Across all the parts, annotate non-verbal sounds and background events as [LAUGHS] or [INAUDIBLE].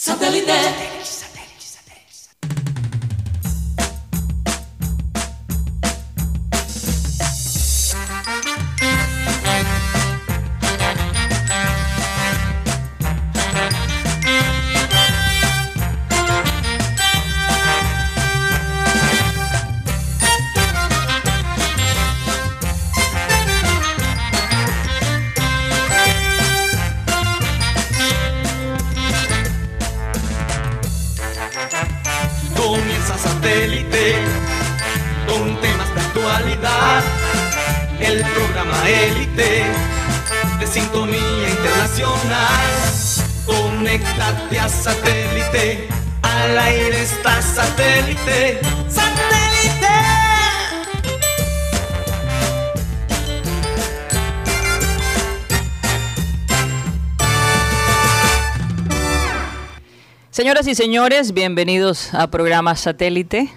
Satellite. Y señores, bienvenidos a programa Satélite.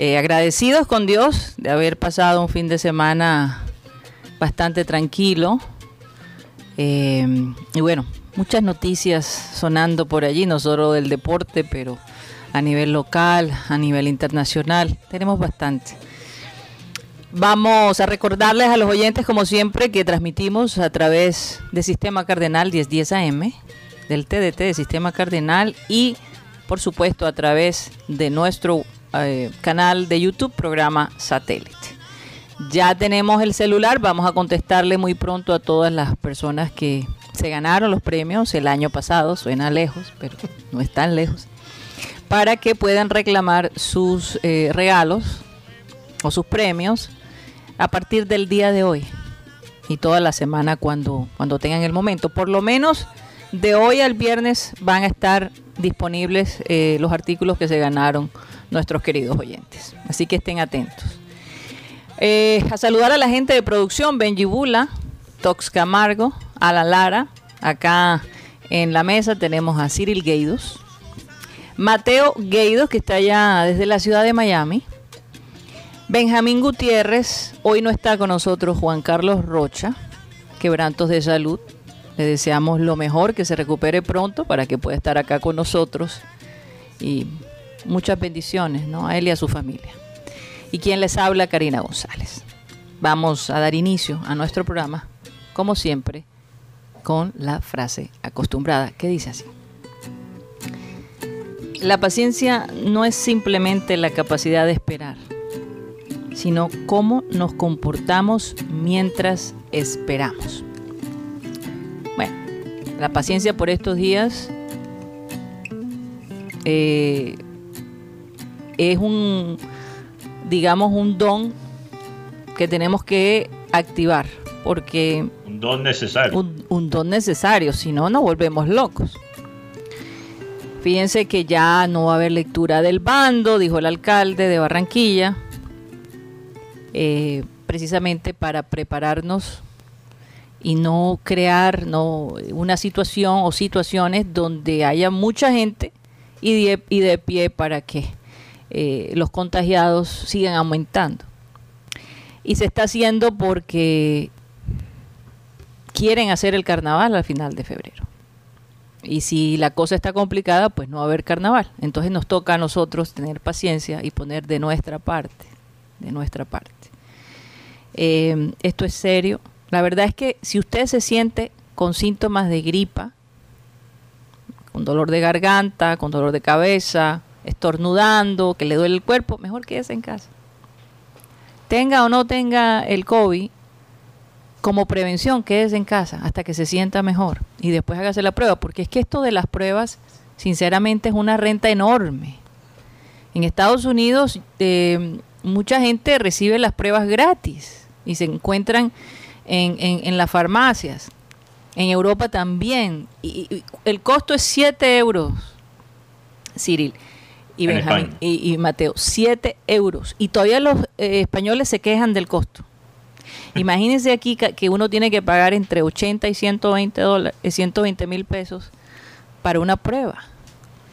Eh, agradecidos con Dios de haber pasado un fin de semana bastante tranquilo. Eh, y bueno, muchas noticias sonando por allí, no solo del deporte, pero a nivel local, a nivel internacional, tenemos bastante. Vamos a recordarles a los oyentes, como siempre, que transmitimos a través de Sistema Cardenal 1010 AM del TDT de Sistema Cardenal y por supuesto a través de nuestro eh, canal de YouTube, programa Satélite. Ya tenemos el celular, vamos a contestarle muy pronto a todas las personas que se ganaron los premios el año pasado, suena lejos, pero no es tan lejos, para que puedan reclamar sus eh, regalos o sus premios a partir del día de hoy y toda la semana cuando, cuando tengan el momento. Por lo menos de hoy al viernes van a estar disponibles eh, los artículos que se ganaron nuestros queridos oyentes. Así que estén atentos. Eh, a saludar a la gente de producción, Benji Bula, Tox Camargo, a la Lara. Acá en la mesa tenemos a Cyril Gueidos. Mateo Gueidos, que está allá desde la ciudad de Miami. Benjamín Gutiérrez, hoy no está con nosotros Juan Carlos Rocha, quebrantos de salud. Le deseamos lo mejor, que se recupere pronto para que pueda estar acá con nosotros. Y muchas bendiciones ¿no? a él y a su familia. Y quien les habla, Karina González. Vamos a dar inicio a nuestro programa, como siempre, con la frase acostumbrada que dice así. La paciencia no es simplemente la capacidad de esperar, sino cómo nos comportamos mientras esperamos la paciencia por estos días eh, es un, digamos, un don que tenemos que activar, porque... Un don necesario. Un, don necesario, si no, nos volvemos locos. Fíjense que ya no va a haber lectura del bando, dijo el alcalde de Barranquilla, eh, precisamente para prepararnos y no crear no, una situación o situaciones donde haya mucha gente y de, y de pie para que eh, los contagiados sigan aumentando. Y se está haciendo porque quieren hacer el carnaval al final de febrero. Y si la cosa está complicada, pues no va a haber carnaval. Entonces nos toca a nosotros tener paciencia y poner de nuestra parte, de nuestra parte. Eh, esto es serio, la verdad es que si usted se siente con síntomas de gripa, con dolor de garganta, con dolor de cabeza, estornudando, que le duele el cuerpo, mejor quédese en casa. Tenga o no tenga el COVID, como prevención, quédese en casa hasta que se sienta mejor y después hágase la prueba, porque es que esto de las pruebas, sinceramente, es una renta enorme. En Estados Unidos, eh, mucha gente recibe las pruebas gratis y se encuentran en, las farmacias. En Europa también. Y, el costo es 7 euros, Cyril y, Benjamín, y, Mateo. 7 euros. Y todavía los eh, españoles se quejan del costo. Imagínense aquí que uno tiene que pagar entre 80 y 120 dólares, 120 mil pesos para una prueba.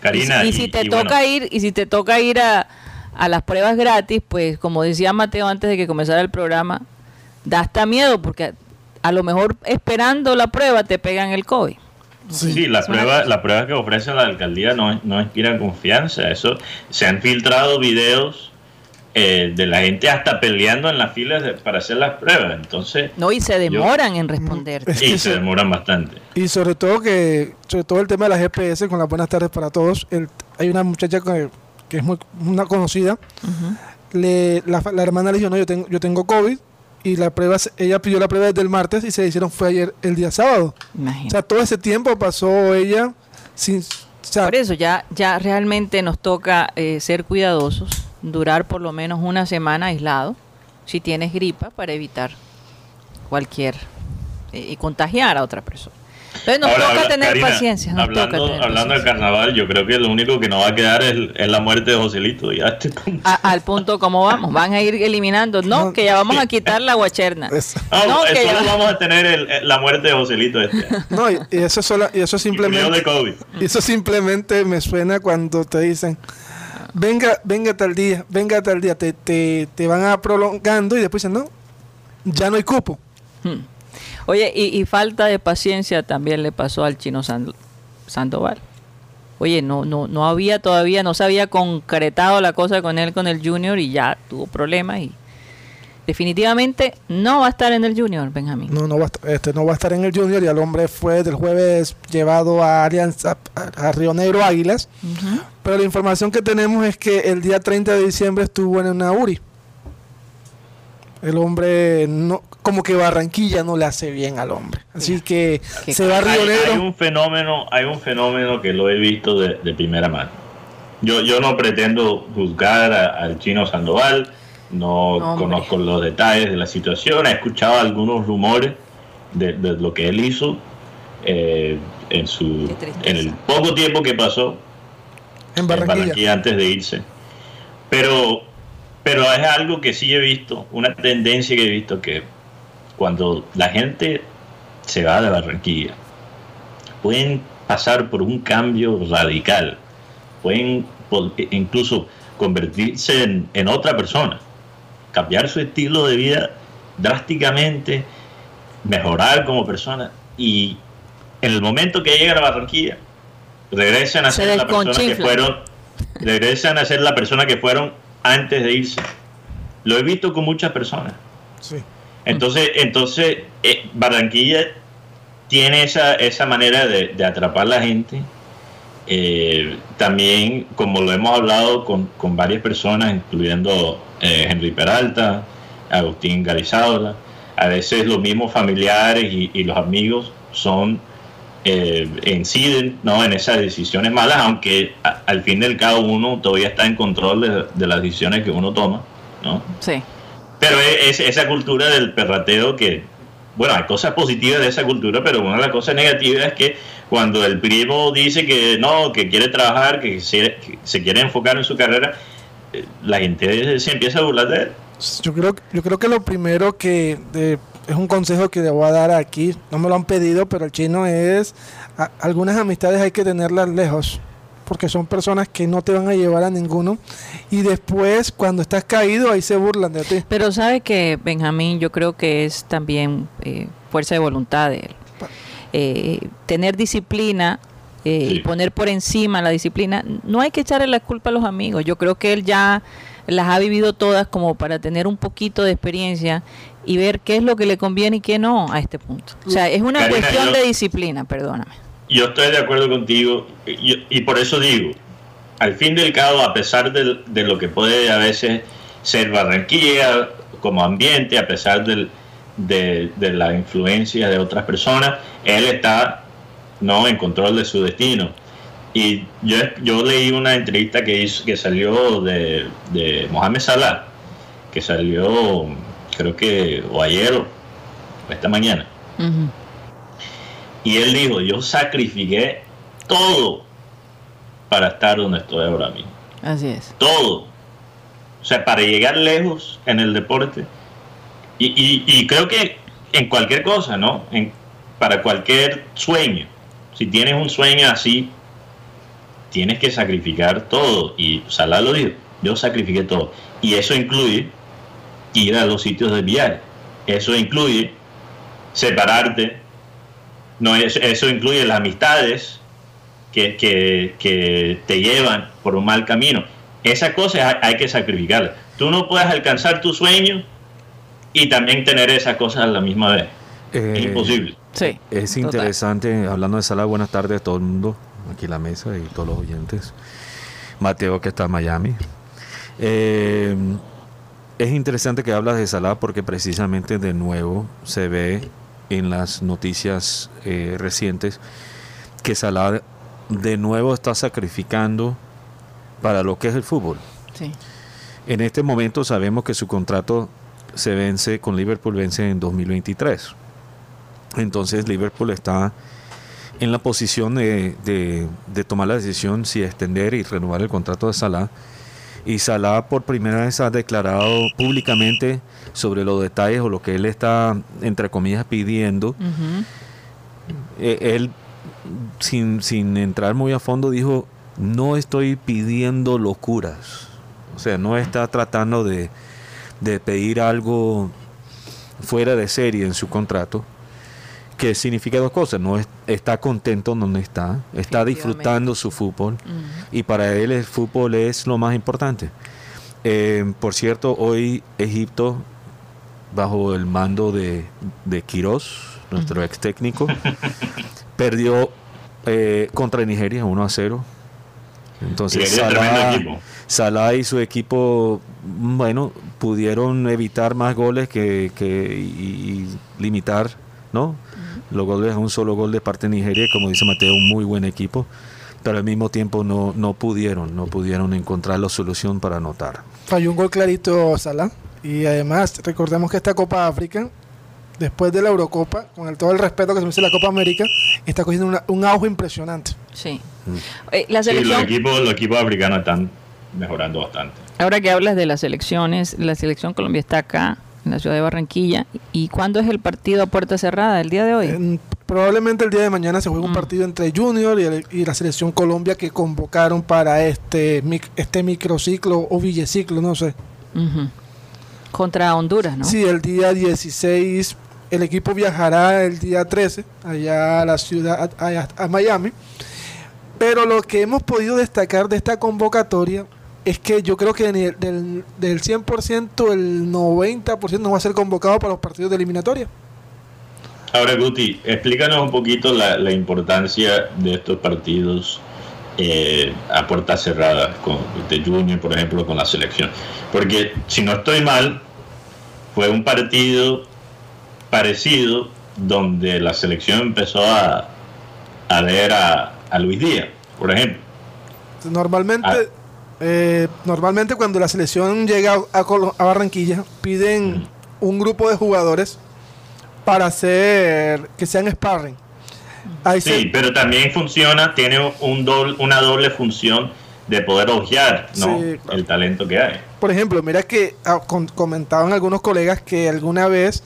Karina, y, si te toca ir y si te toca ir a, a las pruebas gratis, pues como decía Mateo antes de que comenzara el programa, da hasta miedo porque a lo mejor esperando la prueba te pegan el COVID. Sí, las pruebas la prueba que ofrece la alcaldía no, no inspiran confianza. Eso se han filtrado videos eh, de la gente hasta peleando en las filas para hacer las pruebas. Entonces, no, y se demoran en responder. y se demoran bastante. Y sobre todo que, sobre todo el tema de las GPS, con las buenas tardes para todos, el, hay una muchacha que, es muy una conocida, le, la, hermana le dijo, no, yo tengo, yo tengo COVID, y la prueba, ella pidió la prueba desde el martes y se hicieron fue ayer, el día sábado. O sea, todo ese tiempo pasó ella sin... Por eso ya, ya realmente nos toca eh, ser cuidadosos durar por lo menos una semana aislado si tienes gripa para evitar cualquier eh, y contagiar a otra persona. Entonces nos toca tener paciencia. hablando, del carnaval, yo creo que lo único que nos va a quedar es, la muerte de Joselito. Ya este al punto como vamos, van a ir eliminando. No, que ya vamos a quitar la guacherna. no, que solo vamos a tener la muerte de Joselito este No, y, eso, solo, y eso simplemente... Y eso simplemente me suena cuando te dicen venga, venga tal día, venga tal día, te, te, te van a prolongando y después dicen, no, ya no hay cupo. Hmm. Oye, y, falta de paciencia también le pasó al chino Sandoval. Oye, no, no, no había todavía, no se había concretado la cosa con él, con el Junior, y ya tuvo problemas y definitivamente no va a estar en el Junior, Benjamín. No, no va, a, este, no va a estar en el Junior y el hombre fue del jueves llevado a Alianza, a, Río Negro Águilas. Pero la información que tenemos es que el día 30 de diciembre estuvo en una URI. El hombre, no, como que Barranquilla no le hace bien al hombre. Así que se va a Río Negro. Hay un fenómeno, hay un fenómeno que lo he visto de, primera mano. Yo, yo no pretendo juzgar al chino Sandoval no conozco los detalles de la situación, he escuchado algunos rumores de, lo que él hizo eh, en, su, en el poco tiempo que pasó en Barranquilla. antes de irse. Pero, pero es algo que sí he visto, una tendencia que he visto que cuando la gente se va de Barranquilla, pueden pasar por un cambio radical, pueden incluso convertirse en otra persona cambiar su estilo de vida drásticamente, mejorar como persona y en el momento que llegan a Barranquilla regresan a ser la persona que fueron, regresan a ser la persona que fueron antes de irse. Lo he visto con muchas personas. Entonces, entonces eh, Barranquilla tiene esa, esa manera de, atrapar a la gente. Eh, también, como lo hemos hablado con, con varias personas, incluyendo eh, Henry Peralta, Agustín Garizádola. A veces los mismos familiares y, los amigos son eh, inciden ¿no? en esas decisiones malas, aunque al fin del cabo uno todavía está en control de, las decisiones que uno toma. ¿no? Sí. Pero es, esa cultura del perrateo que, bueno, hay cosas positivas de esa cultura, pero una de las cosas negativas es que cuando el primo dice que no, que quiere trabajar, que se quiere enfocar en su carrera, la gente se empieza a burlar de él. Yo creo, yo creo que lo primero que es un consejo que le voy a dar aquí, no me lo han pedido, pero el chino es, algunas amistades hay que tenerlas lejos, porque son personas que no te van a llevar a ninguno, y después cuando estás caído ahí se burlan de ti. Pero sabe que Benjamín, yo creo que es también eh, fuerza de voluntad de él. Eh, tener disciplina eh, y poner por encima la disciplina, no hay que echarle la culpa a los amigos. Yo creo que él ya las ha vivido todas como para tener un poquito de experiencia y ver qué es lo que le conviene y qué no a este punto. O sea, es una cuestión de disciplina, perdóname. Yo estoy de acuerdo contigo y, por eso digo, al fin del cabo, a pesar de, de, lo que puede a veces ser Barranquilla como ambiente, a pesar del, de, de la influencia de otras personas, él está no en control de su destino. Y yo, yo leí una entrevista que, hizo, que salió de, de Mohamed Salah, que salió creo que o ayer o esta mañana. Y él dijo, yo sacrifiqué todo para estar donde estoy ahora mismo. Así es. Todo. O sea, para llegar lejos en el deporte. Y, y, creo que en cualquier cosa, ¿no? En, para cualquier sueño si tienes un sueño así, tienes que sacrificar todo. Y Salah lo dijo, yo sacrifiqué todo. Y eso incluye ir a los sitios de viaje. Eso incluye separarte no eso incluye las amistades que, que, te llevan por un mal camino. Esas cosas hay, que sacrificarlas. Tú no puedes alcanzar tu sueño y también tener esas cosas a la misma vez. es eh, imposible. Sí, es interesante, hablando de Salah, buenas tardes a todo el mundo, aquí la mesa y todos los oyentes. Mateo que está en Miami. Eh, es interesante que hablas de Salah porque precisamente de nuevo se ve en las noticias eh, recientes que Salah de nuevo está sacrificando para lo que es el fútbol. En este momento sabemos que su contrato se vence con Liverpool vence en 2023. Entonces Liverpool está en la posición de, de, tomar la decisión si extender y renovar el contrato de Salah. Y Salah por primera vez ha declarado públicamente sobre los detalles o lo que él está, entre comillas, pidiendo. Eh, él, sin, sin entrar muy a fondo, dijo, no estoy pidiendo locuras. O sea, no está tratando de, de pedir algo fuera de serie en su contrato que significa dos cosas, no está contento donde está, está disfrutando su fútbol y para él el fútbol es lo más importante. Eh, por cierto, hoy Egipto, bajo el mando de, de Quiroz, nuestro ex técnico, [LAUGHS] perdió eh, contra Nigeria 1 a 0. Entonces Salah, Salah, y su equipo, bueno, pudieron evitar más goles que, que y limitar ¿no? Los goles, un solo gol de parte de Nigeria, como dice Mateo, un muy buen equipo, pero al mismo tiempo no, no pudieron, no pudieron encontrar la solución para anotar. Falló un gol clarito Salah y además recordemos que esta Copa África, después de la Eurocopa, con el, todo el respeto que se merece la Copa América, está cogiendo un auge impresionante. Sí. Mm. Eh, los, equipos, los equipos africanos están mejorando bastante. Ahora que hablas de las selecciones, la selección Colombia está acá en la ciudad de Barranquilla. ¿Y cuándo es el partido a puerta cerrada? ¿El día de hoy? probablemente el día de mañana se juega un mm. partido entre Junior y, la selección Colombia que convocaron para este, este microciclo o villeciclo, no sé. Contra Honduras, ¿no? Sí, el día 16 el equipo viajará el día 13 allá a la ciudad, a Miami. Pero lo que hemos podido destacar de esta convocatoria es que yo creo que del, del 100%, el 90% no va a ser convocado para los partidos de eliminatoria. Ahora, Guti, explícanos un poquito la, importancia de estos partidos eh, a puertas cerradas, con, de Junior, por ejemplo, con la selección. Porque, si no estoy mal, fue un partido parecido donde la selección empezó a, a ver a, Luis Díaz, por ejemplo. Normalmente, ah. Eh, normalmente cuando la selección llega a, Barranquilla, piden un grupo de jugadores para hacer que sean sparring. sí, pero también funciona, tiene un doble, una doble función de poder ojear el talento que hay. Por ejemplo, mira que ah, comentaban algunos colegas que alguna vez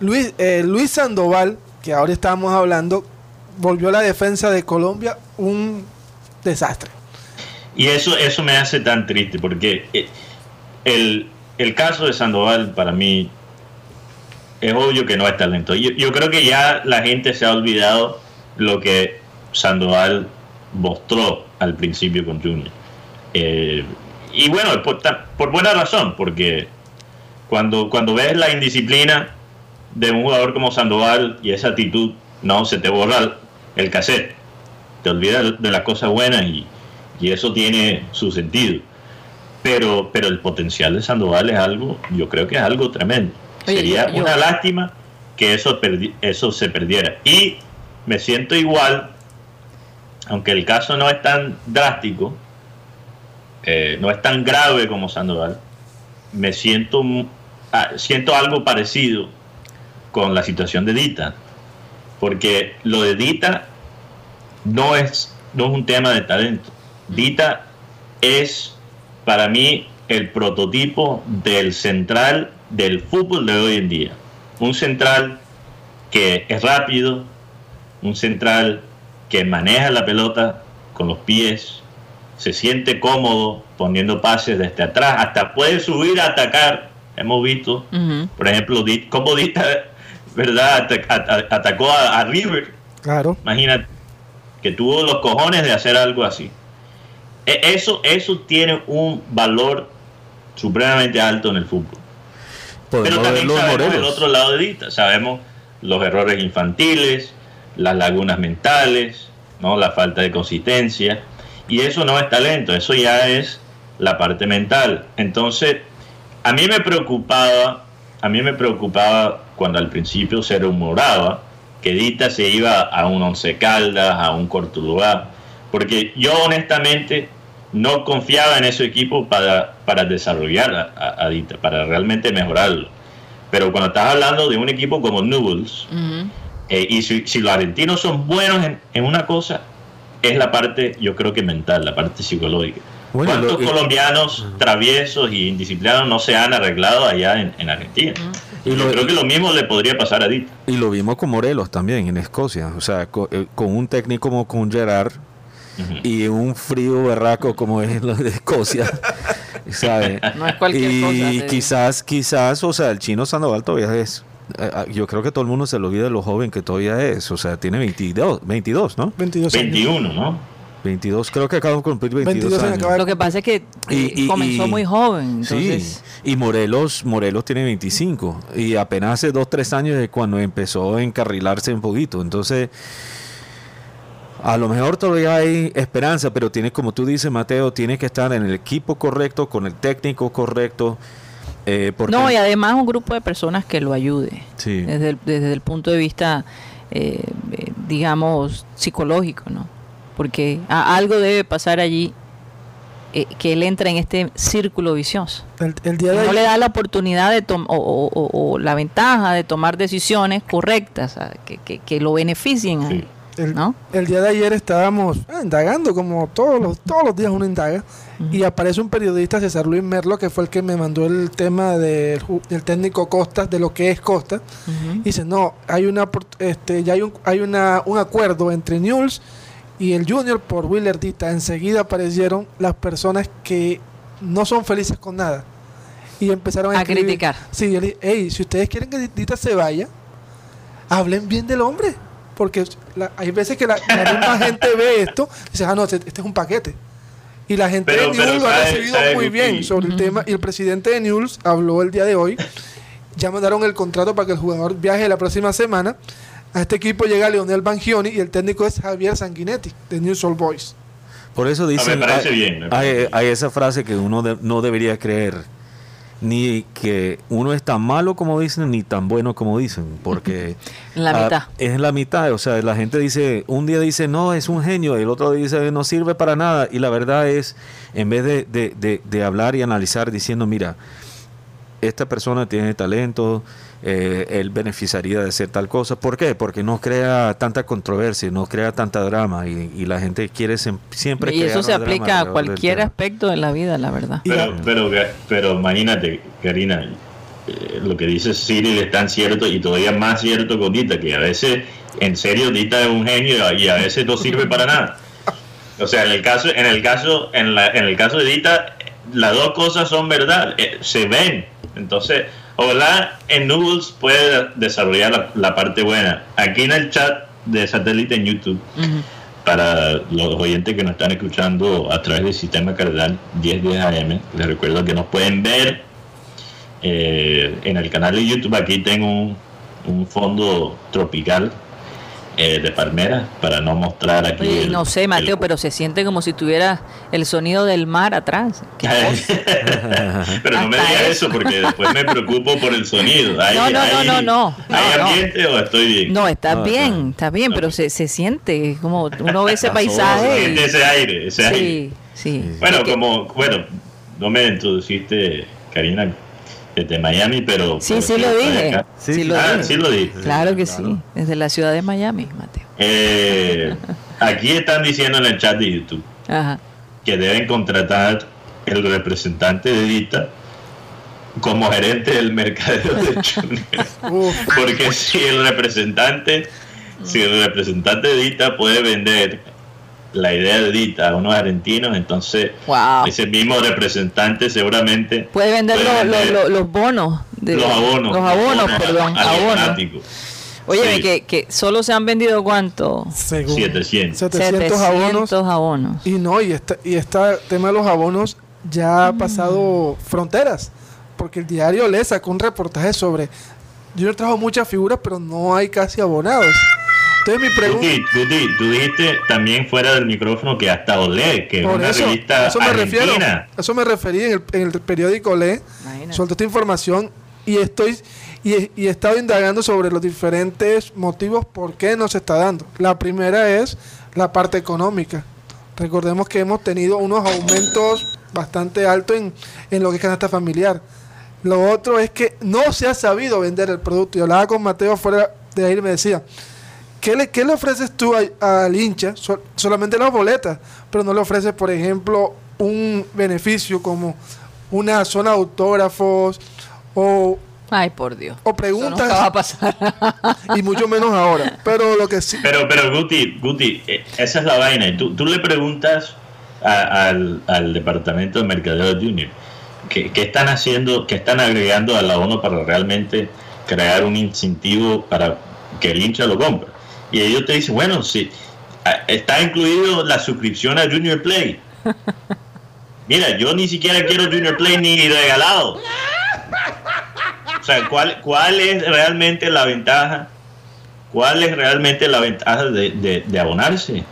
Luis, eh, Luis Sandoval, que ahora estamos hablando, volvió a la defensa de Colombia un desastre. Y eso, eso me hace tan triste porque eh, el, el caso de Sandoval para mí es obvio que no es talento. Yo, yo creo que ya la gente se ha olvidado lo que Sandoval mostró al principio con Junior. Eh, y bueno, por, por, buena razón, porque cuando, cuando ves la indisciplina de un jugador como Sandoval y esa actitud, no, se te borra el cassette. Te olvidas de las cosas buenas y, y eso tiene su sentido. Pero, pero el potencial de Sandoval es algo, yo creo que es algo tremendo. Sería una lástima que eso, eso se perdiera. Y me siento igual, aunque el caso no es tan drástico, eh, no es tan grave como Sandoval, me siento, ah, siento algo parecido con la situación de Dita. Porque lo de Dita no es, no es un tema de talento Dita es para mí el prototipo del central del fútbol de hoy en día. Un central que es rápido, un central que maneja la pelota con los pies, se siente cómodo poniendo pases desde atrás, hasta puede subir a atacar. Hemos visto, por ejemplo, cómo Dita, ¿verdad? Atacó a, River Claro. Imagínate que tuvo los cojones de hacer algo así. E- Eso, eso tiene un valor supremamente alto en el fútbol. Pero Podemos también los sabemos el otro lado de Dita. Sabemos los errores infantiles, las lagunas mentales, ¿no? la falta de consistencia. Y eso no es talento, eso ya es la parte mental. Entonces, a mí me preocupaba, a mí me preocupaba cuando al principio se rumoraba que Dita se iba a un Once Caldas, a un Cortuluá, porque yo honestamente no confiaba en ese equipo para, para desarrollar a, a- Dita, para realmente mejorarlo. Pero cuando estás hablando de un equipo como Newells, eh, y si, si los argentinos son buenos en, en una cosa, es la parte, yo creo que mental, la parte psicológica. Bueno, ¿Cuántos lo- colombianos traviesos y indisciplinados no se han arreglado allá en, en Argentina? Y yo lo- creo que lo mismo le podría pasar a Dita. Y lo vimos con Morelos también en Escocia. O sea, co- eh, con, un técnico como con Gerard Ujú. y un frío berraco como es lo de Escocia. [LAUGHS] ¿sabe? No es cualquier y cosa, digo. quizás, quizás, o sea, el chino Sandoval todavía es. eh, ah, Yo creo que todo el mundo se lo olvida de lo joven que todavía es. O sea, tiene 22, 22 ¿no? 22 años. 21, ¿no? 22, creo que acaba de cumplir 22, 22 años, Lo que pasa es que Y- eh, y- comenzó y- muy joven, entonces Sí, y Morelos, Morelos tiene 25 y apenas hace 2, 3 años de cuando empezó a encarrilarse un poquito. Entonces, a lo mejor todavía hay esperanza, pero tiene, como tú dices, Mateo, tiene que estar en el equipo correcto, con el técnico correcto. eh, porque, no y además un grupo de personas que lo ayude Sí. desde, el, desde el punto de vista eh, eh, digamos psicológico, ¿no? Porque a- algo debe pasar allí eh, que él entra en este círculo vicioso. El, el día de no le da la oportunidad de tom- o, o- o- o la ventaja de tomar decisiones correctas, que, que- que lo beneficien a él, el, ¿no? el día de ayer estábamos ah, indagando, como todos los, todos los días uno indaga, y aparece un periodista, César Luis Merlo, que fue el que me mandó el tema del, técnico Costas, de lo que es Costa. Ujú. Y dice, no, hay una este, ya hay un, hay una, un acuerdo entre Newell's y el Junior por Willer Dita. Enseguida aparecieron las personas que no son felices con nada. Y empezaron a, criticar. Sí, yo le dije, hey, si ustedes quieren que Dita se vaya, hablen bien del hombre. Porque la- hay veces que la, la misma [LAUGHS] gente ve esto y dice, ah, no, este, este es un paquete. Y la gente Pero- de Newell's lo ha recibido sabe, muy bien sobre el tema. Y el presidente de Newell's habló el día de hoy. Ya mandaron el contrato para que el jugador viaje la próxima semana. A este equipo llega Leonel Bangioni y el técnico es Javier Sanguinetti, de News All Boys. Por eso dicen, parece hay, bien, me hay- parece bien. hay esa frase que uno de- no debería creer, ni que uno es tan malo como dicen, ni tan bueno como dicen, porque En [LAUGHS] la mitad. es la mitad, o sea, la gente dice, un día dice, no, es un genio, el otro dice, no sirve para nada, y la verdad es, en vez de, de- de- de hablar y analizar diciendo, mira, esta persona tiene talento, eh, él beneficiaría de hacer tal cosa. ¿Por qué? Porque no crea tanta controversia, no crea tanta drama y, y la gente quiere siempre Y eso se aplica a cualquier aspecto de la vida, la verdad. Pero, pero, pero imagínate, Karina, eh, lo que dice Cyril es tan cierto y todavía más cierto con Dita, que a veces, en serio, Dita es un genio y a veces no sirve para nada. O sea, en el caso, en el caso, en, la, en el caso de Dita, las dos cosas son verdad, eh, se ven. Entonces, ojalá en Nubbles puede desarrollar la, la parte buena. Aquí en el chat de satélite en YouTube, para los oyentes que nos están escuchando a través del sistema cardenal 1010 AM, les recuerdo que nos pueden ver eh, en el canal de YouTube. Aquí tengo un, un fondo tropical eh, de palmeras para no mostrar aquí. Oye, el- no sé, Mateo, el- pero se siente como si tuviera el sonido del mar atrás. [LAUGHS] Pero no me Hasta diga eso. porque después me preocupo por el sonido. [LAUGHS] ¿Hay, No, no, no, hay- no, no. ¿Hay No, no. ambiente o estoy bien? No, está No, bien, no. está bien, pero se, se siente como uno ve ese [LAUGHS] paisaje. Siente y- ese aire, ese aire. Sí, sí. Bueno, Porque- como, bueno, no me introduciste, Karina, desde Miami, pero... Sí, pero sí lo estoy dije. acá. Sí, Sí, lo Ah, dije. sí lo dije. Claro que Claro. sí, desde la ciudad de Miami, Mateo. Eh, aquí están diciendo en el chat de YouTube Ajá. que deben contratar el representante de Dita como gerente del mercadeo de [LAUGHS] Junior. Porque si el representante, si el representante de Dita puede vender la idea de Dita a unos argentinos, entonces Wow. ese mismo representante seguramente Puede vender puede lo- lo- vender lo- los bonos. de- los abonos. Los abonos, perdón. Abonos. Oye, que, que solo se han vendido cuánto? 700. 700 abonos. abonos. Y no, y este, y este tema de los abonos ya ha Mm. pasado fronteras. Porque el diario le sacó un reportaje sobre. Yo trajo muchas figuras, pero no hay casi abonados. Entonces mi pregunta. Tú dijiste también fuera del micrófono que hasta Olé, que es una eso, revista a eso me refiero. argentina. a Eso me referí en el, en el periódico Le. Imagínate. Soltó esta información y estoy y, he- y he estado indagando sobre los diferentes motivos por qué no se está dando. La primera es la parte económica. Recordemos que hemos tenido unos aumentos bastante altos en, en lo que es canasta familiar. Lo otro es que no se ha sabido vender el producto. Yo hablaba con Mateo fuera de ahí y me decía, ¿qué le, qué le ofreces tú a- al hincha? Sol- solamente las boletas, pero no le ofreces, por ejemplo, un beneficio como una zona de autógrafos o, Ay, por Dios. o Eso preguntas nunca va a pasar. [LAUGHS] y mucho menos ahora. Pero lo que sí... Pero, pero Guti, Guti, eh, esa es la vaina. Y Tú, tú le preguntas a- al, al departamento de mercadeo de Junior ¿qué, qué están haciendo, qué están agregando al abono para realmente crear un incentivo para que el hincha lo compre. Y ellos te dicen, bueno, sí, está incluido la suscripción a Junior Play. [LAUGHS] Mira, yo ni siquiera quiero Junior Play ni regalado. O sea, ¿cuál, cuál es realmente la ventaja? ¿Cuál es realmente la ventaja de, de- de abonarse?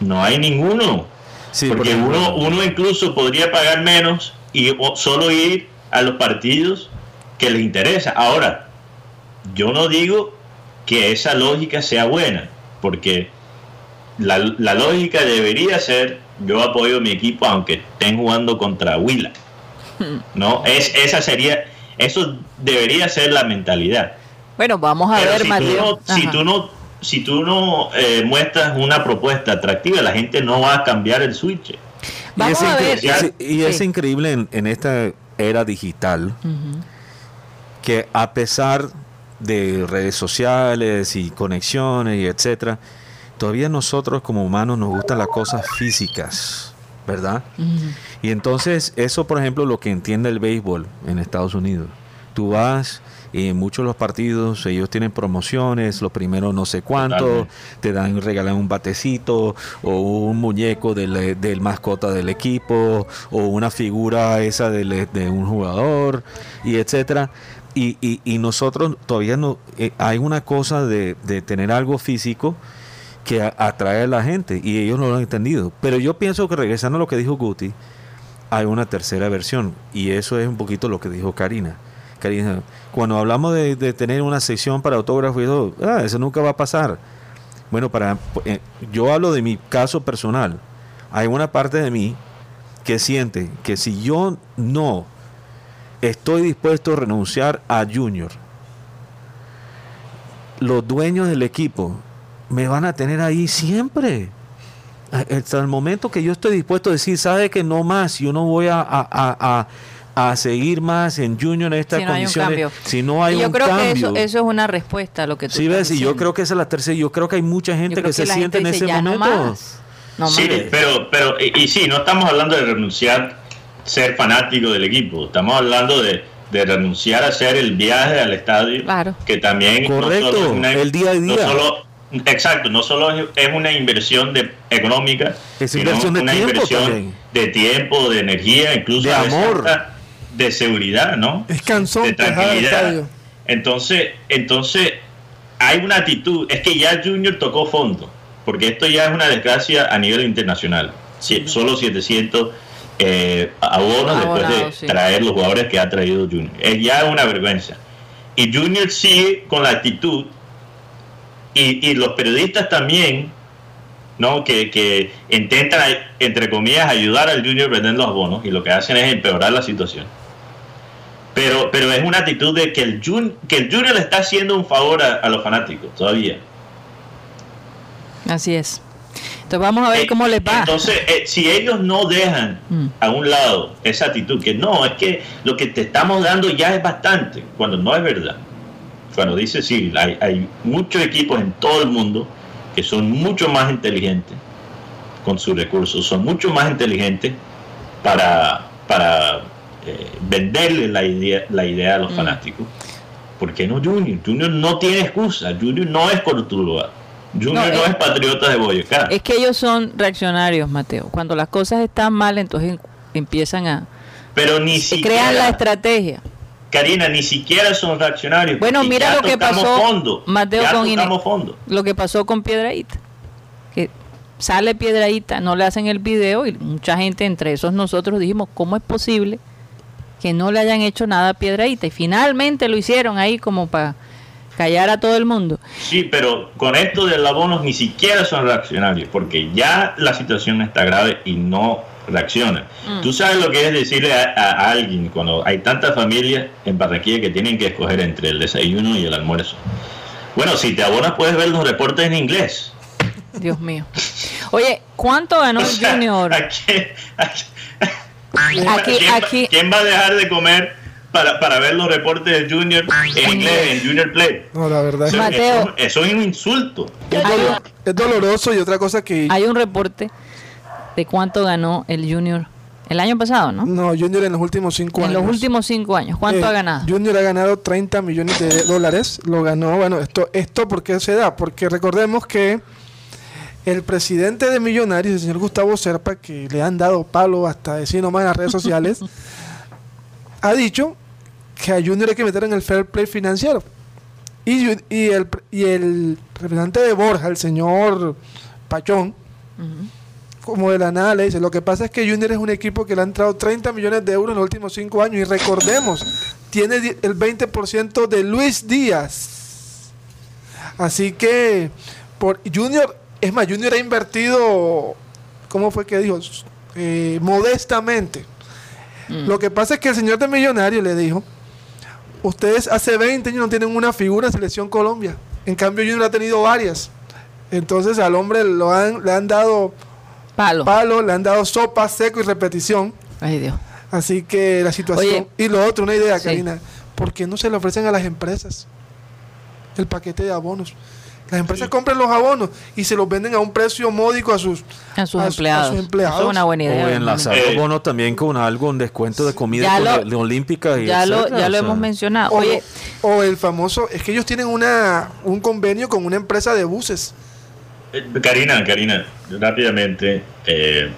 No hay ninguno. Sí, por Porque uno, uno incluso podría pagar menos y o- solo ir a los partidos que les interesa. Ahora, yo no digo que esa lógica sea buena, porque la, la lógica debería ser, yo apoyo a mi equipo aunque estén jugando contra Huila. No, es, esa sería, eso debería ser la mentalidad. Bueno, vamos a Pero ver, si, Mateo. Tú no, si tú no, si tú no eh, muestras una propuesta atractiva, la gente no va a cambiar el switch. Vamos y es, a ver. incre- y es- y es Sí. increíble en, en esta era digital que a pesar de redes sociales y conexiones y etcétera, todavía nosotros como humanos nos gustan las cosas físicas, ¿verdad? Y entonces eso, por ejemplo, lo que entiende el béisbol en Estados Unidos. Tú vas y en muchos de los partidos ellos tienen promociones, los primeros no sé cuánto, Totalmente. te dan regalan un batecito o un muñeco del, del mascota del equipo o una figura esa del- de un jugador y etcétera. Y, y, y nosotros todavía no eh, hay una cosa de, de tener algo físico que atrae a la gente y ellos no lo han entendido. Pero yo pienso que regresando a lo que dijo Guti, hay una tercera versión y eso es un poquito lo que dijo Karina. Karina, cuando hablamos de, de tener una sección para autógrafos y todo, ah, eso nunca va a pasar. Bueno, para eh, yo hablo de mi caso personal. Hay una parte de mí que siente que si yo no estoy dispuesto a renunciar a Junior, los dueños del equipo me van a tener ahí siempre. Hasta el momento que yo estoy dispuesto a decir, sabe que no más, yo no voy a, a- a- a- a seguir más en Junior en estas Si no hay un condiciones. cambio. Si no hay Y yo un creo cambio. que eso, eso es una respuesta a lo que tú Sí, ves, y yo creo que esa es la tercera. Yo creo que hay mucha Yo gente que, se siente en ese dice, "Ya no momento. más". No Sí, más. pero, pero y, y sí, no estamos hablando de renunciar ser fanático del equipo, estamos hablando de, de renunciar a hacer el viaje al estadio, Claro. que también no Correcto, solo es una- el día a no día. solo- exacto, no solo es, es una inversión de, económica, Es sino inversión de una tiempo inversión también. de tiempo, de energía, incluso De amor. hasta de seguridad, ¿no? Es cansón de tranquilidad. Entonces, entonces hay una actitud, es que ya Junior tocó fondo, porque esto ya es una desgracia a nivel internacional. Si- Solo 700 eh, abonos después de sí. traer los jugadores que ha traído Junior. Es ya una vergüenza. Y Junior sigue con la actitud, y, y los periodistas también, ¿no? Que, que intentan, entre comillas, ayudar al Junior vendiendo los abonos, y lo que hacen es empeorar la situación. Pero, pero es una actitud de que el, jun, que el Junior le está haciendo un favor a, a los fanáticos todavía. Así es. Entonces vamos a ver Eh, cómo les va. Entonces, eh, si ellos no dejan Mm. a un lado esa actitud, que no, es que lo que te estamos dando ya es bastante, cuando no es verdad. Cuando dice, sí, hay, hay muchos equipos en todo el mundo que son mucho más inteligentes con sus recursos, son mucho más inteligentes para, para eh, venderle la idea, la idea a los Mm. fanáticos. ¿por qué no Junior? Junior no tiene excusa, Junior no es Cortuluá. Junior no, No, es, es- patriota de Boyacá. Es que ellos son reaccionarios, Mateo. Cuando las cosas están mal, entonces empiezan a pero ni siquiera, crean la estrategia. Karina, ni siquiera son reaccionarios. Bueno, mira lo que pasó, fondo, Mateo, con fondo. Lo que pasó con Piedradita. Que sale Piedradita, no le hacen el video y mucha gente, entre esos nosotros, dijimos, ¿cómo es posible que no le hayan hecho nada a Piedradita? Y finalmente lo hicieron ahí como para callar a todo el mundo. Sí, pero con esto del abono ni siquiera son reaccionarios, porque ya la situación está grave y no reaccionan. Mm. Tú sabes lo que es decirle a, a- a alguien cuando hay tantas familias en Barranquilla que tienen que escoger entre el desayuno y el almuerzo. Bueno, si te abonas puedes ver los reportes en inglés. Dios mío. Oye, ¿cuánto ganó [LAUGHS] el Junior? ¿a quién, a quién- Aquí, quién aquí, quién va a dejar de comer para, para ver los reportes de Junior en inglés, en Junior Play? No, la verdad es, Eso, Mateo. eso- eso es un insulto. es Hay dolo- es doloroso y otra cosa que... hay un reporte de cuánto ganó el Junior el año pasado, ¿no? No, Junior en los últimos cinco En años. los últimos cinco años, ¿cuánto Eh, ha ganado? Junior ha ganado 30 millones de dólares. Lo ganó, bueno, esto, esto ¿por qué se da? Porque recordemos que el presidente de Millonarios, el señor Gustavo Serpa, que le han dado palo hasta decir nomás en las redes sociales, [LAUGHS] ha dicho que a Junior hay que meter en el fair play financiero. Y, el, y el representante de Borja, el señor Pachón, como de la nada le dice, lo que pasa es que Junior es un equipo que le ha entrado 30 millones de euros en los últimos 5 años y recordemos, [LAUGHS] tiene el 20% de Luis Díaz. Así que por Junior, es más, Junior ha invertido, ¿cómo fue que dijo? Eh, modestamente. Lo que pasa es que el señor de Millonario le dijo, ustedes hace 20 años no tienen una figura en Selección Colombia. En cambio Junior ha tenido varias. Entonces al hombre lo han, le han dado Palo. palo, le han dado sopa, seco y repetición. Ay, Dios. Así que la situación. Oye. y lo otro, una idea, Sí. Karina. ¿Por qué no se le ofrecen a las empresas el paquete de abonos? Las empresas compran los abonos y se los venden a un precio módico a sus, A sus a- a empleados. sus empleados. Eso es una buena idea. O enlazar los bonos también con algo, un descuento de comida Ya con lo- la- de olímpica y Ya lo, ya o lo hemos mencionado. O, Oye, o el famoso, es que ellos tienen una un convenio con una empresa de buses. Eh, Karina, Karina, rápidamente eh,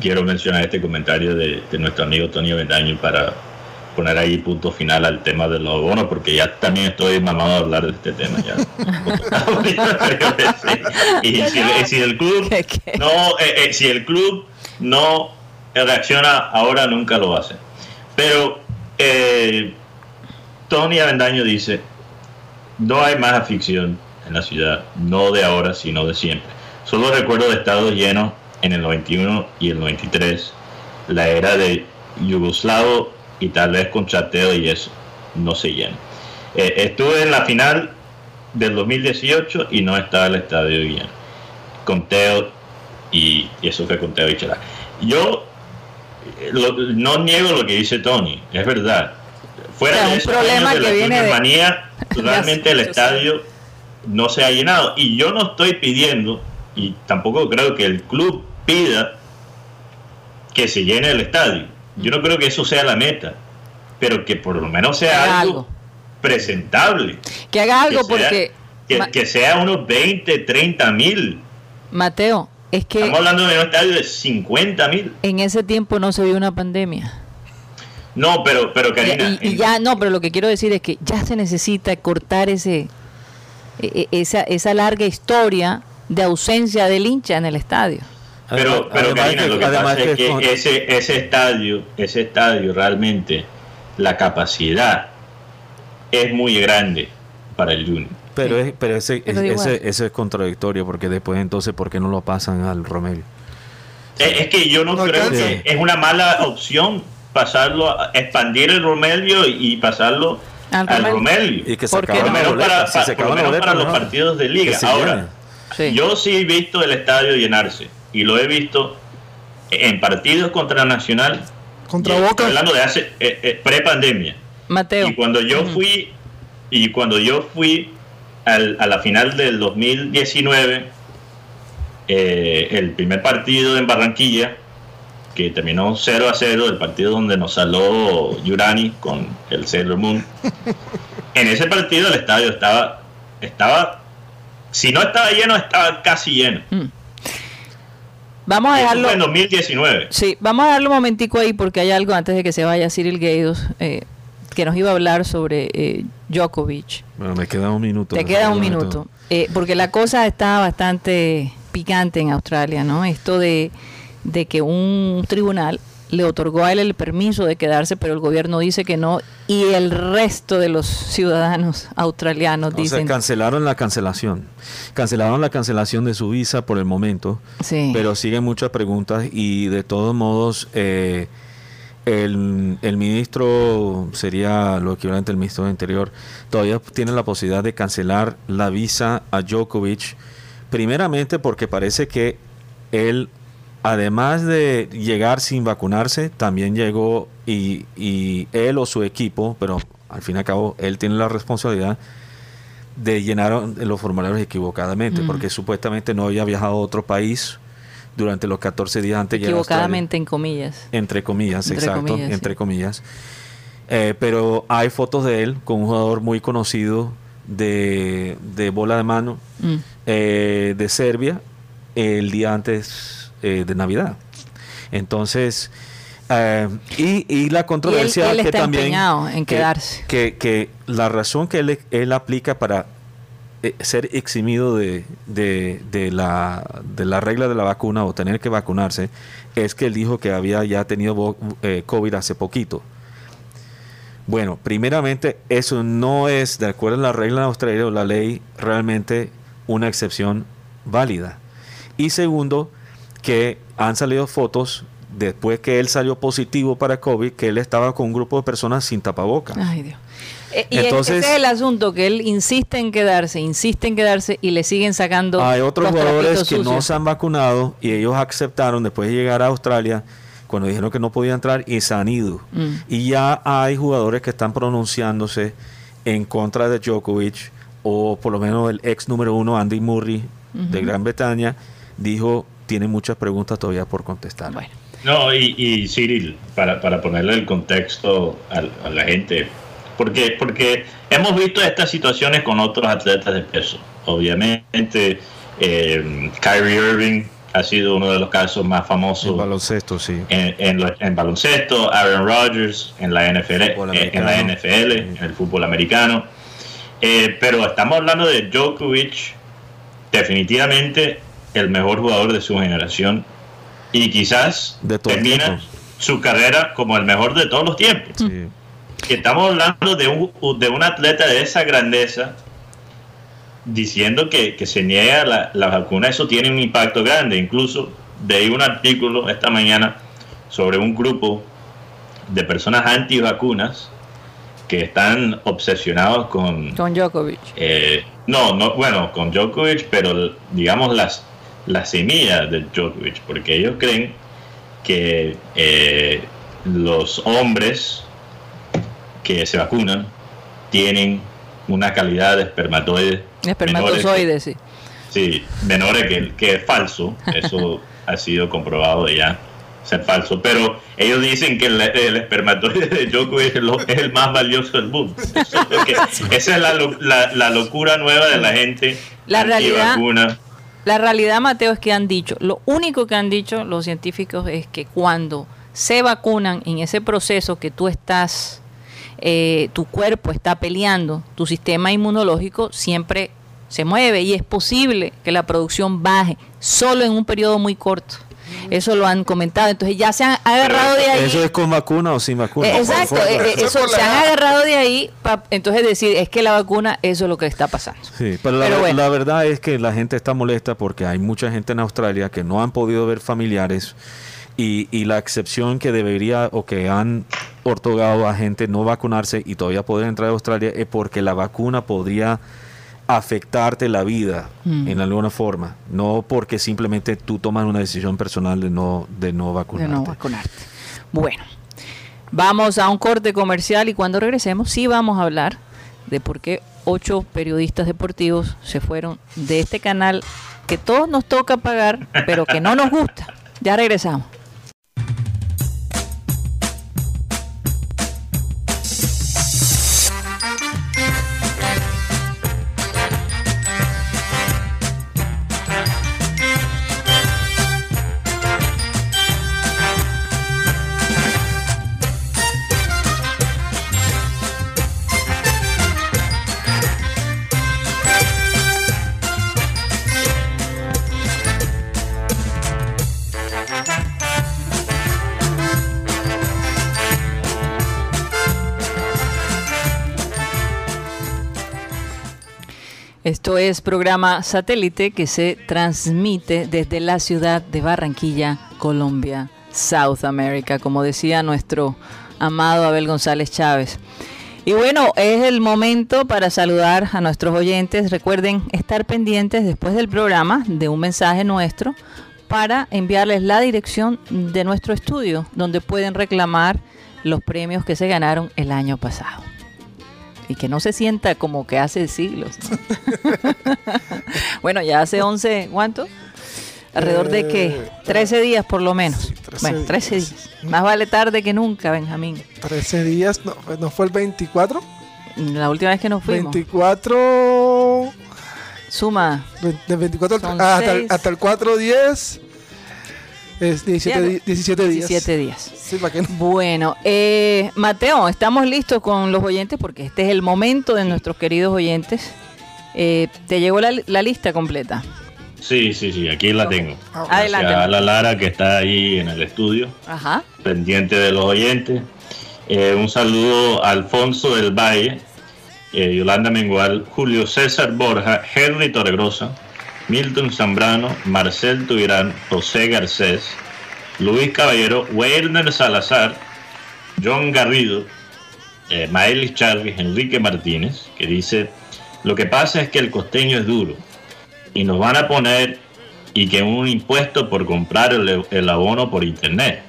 quiero mencionar este comentario de, de nuestro amigo Tony Bendaño para poner ahí punto final al tema de los bonos, porque ya también estoy mamado de hablar de este tema. Ya. [LAUGHS] [LAUGHS] y si, el- si el club no, eh, eh, si el club no reacciona ahora, nunca lo hace. Pero eh, Tony Avendaño dice, no hay más afición en la ciudad, no de ahora, sino de siempre. Solo recuerdo de estados llenos en el 91 y el 93, la era de Yugoslavo y tal vez con chateo y eso, no se llena. Eh, estuve en la final del 2018 y no estaba el estadio lleno. Con Teo y, y eso fue con Teo y Chelá. Yo eh, lo- no niego lo que dice Tony, es verdad. Fuera O sea, de esos problema de que la viene de- [LAUGHS] realmente el estadio no se ha llenado. Y yo no estoy pidiendo, y tampoco creo que el club pida que se llene el estadio. Yo no creo que eso sea la meta, pero que por lo menos sea algo, algo. presentable. que haga algo que sea- porque, Que, sea unos 20, 30 mil. Mateo, es que Estamos hablando de un estadio de 50 mil. en ese tiempo no se vio una pandemia. No, pero, pero Karina. Y, y ya, no, pero lo que quiero decir es que ya se necesita cortar ese e- e- esa, esa larga historia de ausencia del hincha en el estadio. Pero, pero además Karina, que- lo que pasa es que que con- ese, ese estadio, ese estadio realmente, la capacidad es muy grande para el Junior. Pero, es, pero ese, Pero es- ese, ese es contradictorio porque después entonces, ¿por qué no lo pasan al Romelio? Es, es que yo no, No creo que es una mala opción pasarlo, a expandir el Romelio y, pasarlo Al al, Romelio. Y que se ¿Por qué Por lo acaban no? para. Si se pa- por lo acaban para los partidos de liga. se Ahora. Sí. Yo sí he visto el estadio llenarse y lo he visto en partidos contra Nacional. Contra Boca. Hablando de hace eh, eh, pre-pandemia. Mateo, Y cuando yo fui y cuando yo fui al- a la final del 2019, eh, el primer partido en Barranquilla, que terminó 0 a 0, el partido donde nos saló Yurani con el Sailor Moon. [LAUGHS] en ese partido el estadio estaba, estaba, si no estaba lleno, estaba casi lleno. Mm. Vamos a dejarlo. en 2019. Sí, vamos a dejarlo un momentico ahí porque hay algo antes de que se vaya Cyril Gaydos eh, que nos iba a hablar sobre eh, Djokovic. Bueno, me queda un minuto. Te queda un minuto. Eh, porque la cosa está bastante picante en Australia, ¿no? Esto de, de que un tribunal le otorgó a él el permiso de quedarse, pero el gobierno dice que no, y el resto de los ciudadanos australianos dicen... cancelaron la cancelación, cancelaron la cancelación de su visa por el momento, sí. pero siguen muchas preguntas y de todos modos eh, el, el, ministro, sería lo equivalente al ministro de Interior, todavía tiene la posibilidad de cancelar la visa a Djokovic, primeramente porque parece que él además de llegar sin vacunarse, también llegó y, él o su equipo, pero al fin y al cabo él tiene la responsabilidad de llenar los formularios equivocadamente, mm. porque supuestamente no había viajado a otro país durante los 14 días antes de Equivocadamente en comillas. Entre comillas, exacto, entre comillas. Eh, pero hay fotos de él con un jugador muy conocido de, bola de mano mm. eh, de Serbia el día antes eh, de Navidad. Entonces, eh, y, la controversia que también en quedarse. Que, la razón que él, él aplica para eh, ser eximido de, de, la, de la regla de la vacuna o tener que vacunarse es que él dijo que había ya tenido COVID hace poquito. Bueno, primeramente, eso no es, de acuerdo a la regla de Australia o la ley, realmente una excepción válida. Y segundo, que han salido fotos después que él salió positivo para COVID, que él estaba con un grupo de personas sin tapabocas. Ay, Dios. Eh, y Entonces, ese es el asunto, que él insiste en quedarse, insiste en quedarse y le siguen sacando. Hay otros jugadores que no se han vacunado y ellos aceptaron después de llegar a Australia cuando dijeron que no podía entrar y se han ido. Mm. Y ya hay jugadores que están pronunciándose en contra de Djokovic o por lo menos el ex número uno Andy Murray de Gran Bretaña dijo tiene muchas preguntas todavía por contestar. No, y, y Cyril, para, para, ponerle el contexto a, la gente, porque, porque hemos visto estas situaciones con otros atletas de peso. Obviamente, eh, Kyrie Irving ha sido uno de los casos más famosos. En baloncesto, sí. En, en, baloncesto, Aaron Rodgers en la NFL, eh, en la NFL, en el fútbol americano. Eh, pero estamos hablando de Djokovic, definitivamente el mejor jugador de su generación y quizás termina su carrera como el mejor de todos los tiempos. estamos hablando de un, de un atleta de esa grandeza diciendo que, se niega la, la, vacuna, eso tiene un impacto grande. Incluso de un artículo esta mañana sobre un grupo de personas anti-vacunas que están obsesionados con... Con Djokovic. Eh, no, no, bueno, con Djokovic, pero digamos las la semilla de Djokovic, porque ellos creen que eh, los hombres que se vacunan tienen una calidad de espermatoides. Espermatozoides, sí. Sí, menores que, que es falso. Eso [LAUGHS] ha sido comprobado ya ser falso. Pero ellos dicen que el, espermatoide de Djokovic es, el más valioso del mundo. [LAUGHS] esa es la, la, locura nueva de la gente. La realidad. La realidad, Mateo, es que han dicho, lo único que han dicho los científicos es que cuando se vacunan en ese proceso que tú estás, eh, tu cuerpo está peleando, tu sistema inmunológico siempre se mueve y es posible que la producción baje solo en un periodo muy corto. Eso lo han comentado. Entonces ya se han agarrado de ahí. ¿Eso es con vacuna o sin vacuna? Eh, exacto. Eh, eso, se han agarrado de ahí para entonces decir, es que la vacuna, eso es lo que está pasando. Sí, pero, la, verdad es que la gente está molesta porque hay mucha gente en Australia que no han podido ver familiares y, y la excepción que debería o que han otorgado a gente no vacunarse y todavía poder entrar a Australia es porque la vacuna podría afectarte la vida mm. en alguna forma, no porque simplemente tú tomas una decisión personal de no, de no vacunarte. De no vacunarte. Bueno, vamos a un corte comercial y cuando regresemos sí vamos a hablar de por qué ocho periodistas deportivos se fueron de este canal que todos nos toca pagar, pero que no nos gusta. Ya regresamos. Es programa satélite que se transmite desde la ciudad de Barranquilla, Colombia, South America, como decía nuestro amado Abel González Chávez. Y bueno, es el momento para saludar a nuestros oyentes. Recuerden estar pendientes después del programa de un mensaje nuestro para enviarles la dirección de nuestro estudio, donde pueden reclamar los premios que se ganaron el año pasado y que no se sienta como que hace siglos. [LAUGHS] bueno, ya hace 11, ¿cuánto? Alrededor de que 13 eh, días por lo menos. bueno, 13 días. Más vale tarde que nunca, Benjamín. 13 días, no, fue el 24? La última vez que nos fuimos. 24 Suma. De 24 hasta, el, hasta el 4 10 es 17, 17 días. 17 días. Bueno, eh, Mateo, estamos listos con los oyentes porque este es el momento de nuestros queridos oyentes. Eh, ¿Te llegó la, lista completa? Sí, sí, sí, aquí la tengo. Ah, Adelante. A la Lara que está ahí en el estudio, Ajá. pendiente de los oyentes. Eh, un saludo a Alfonso del Valle, Yolanda Mengual, Julio César Borja, Henry Torregrosa, Milton Zambrano, Marcel Tuirán, José Garcés, Luis Caballero, Werner Salazar, John Garrido, eh, Maelis Charles, Enrique Martínez, que dice, lo que pasa es que el costeño es duro y nos van a poner y que un impuesto por comprar el, abono por internet.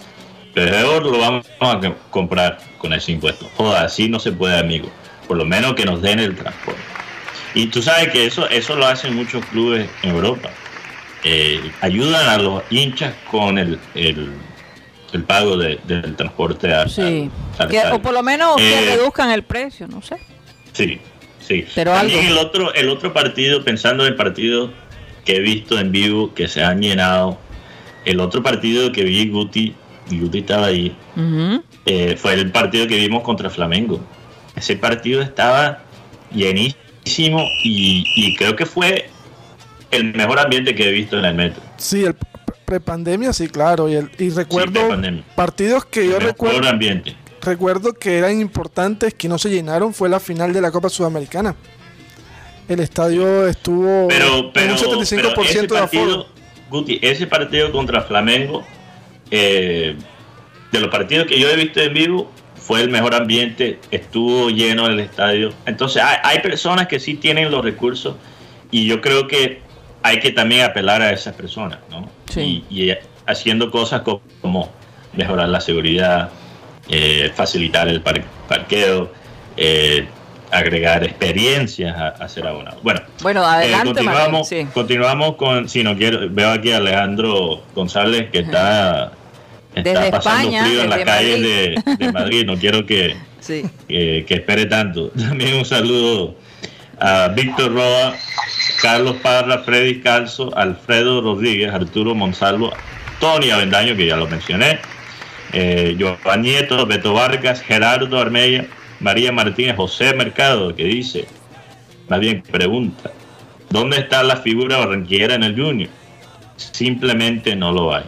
Peor lo vamos a comprar con ese impuesto. Joda, así no se puede, amigo. Por lo menos que nos den el transporte. Y tú sabes que eso, eso lo hacen muchos clubes en Europa. Eh, ayudan a los hinchas con el, el, pago del transporte a, sí. o por lo menos que eh, reduzcan el precio, no sé. Sí, sí. Pero También el otro, el otro partido, pensando en el partido que he visto en vivo, que se han llenado, el otro partido que vi Guti, Guti estaba ahí, eh, fue el partido que vimos contra Flamengo. Ese partido estaba llenísimo y, creo que fue el mejor ambiente que he visto en el metro. Sí, el prepandemia, sí, claro. Y, el, y recuerdo partidos que yo recuerdo. ambiente. Recuerdo que eran importantes, que no se llenaron, fue la final de la Copa Sudamericana. El estadio estuvo pero, pero, un 75% de aforo. Guti, ese partido contra Flamengo, eh, de los partidos que yo he visto en vivo, fue el mejor ambiente, estuvo lleno el estadio. Entonces hay, personas que sí tienen los recursos y yo creo que hay que también apelar a esas personas, ¿no? Y, haciendo cosas como mejorar la seguridad, eh, facilitar el parqueo, eh, agregar experiencias a, a, ser abonado. Bueno, bueno eh, adelante, continuamos, continuamos con, si no quiero, veo aquí a Alejandro González que está está pasando frío en las calles de, Madrid. No quiero que, [LAUGHS] que, espere tanto. [LAUGHS] También un saludo a Víctor Roa, Carlos Parra, Freddy Calzo, Alfredo Rodríguez, Arturo Monsalvo, Tony Avendaño, que ya lo mencioné, eh, Joan Nieto, Beto Vargas, Gerardo Armella, María Martínez, José Mercado, que dice, más bien pregunta, ¿dónde está la figura barranquillera en el Junior? Simplemente no lo hay.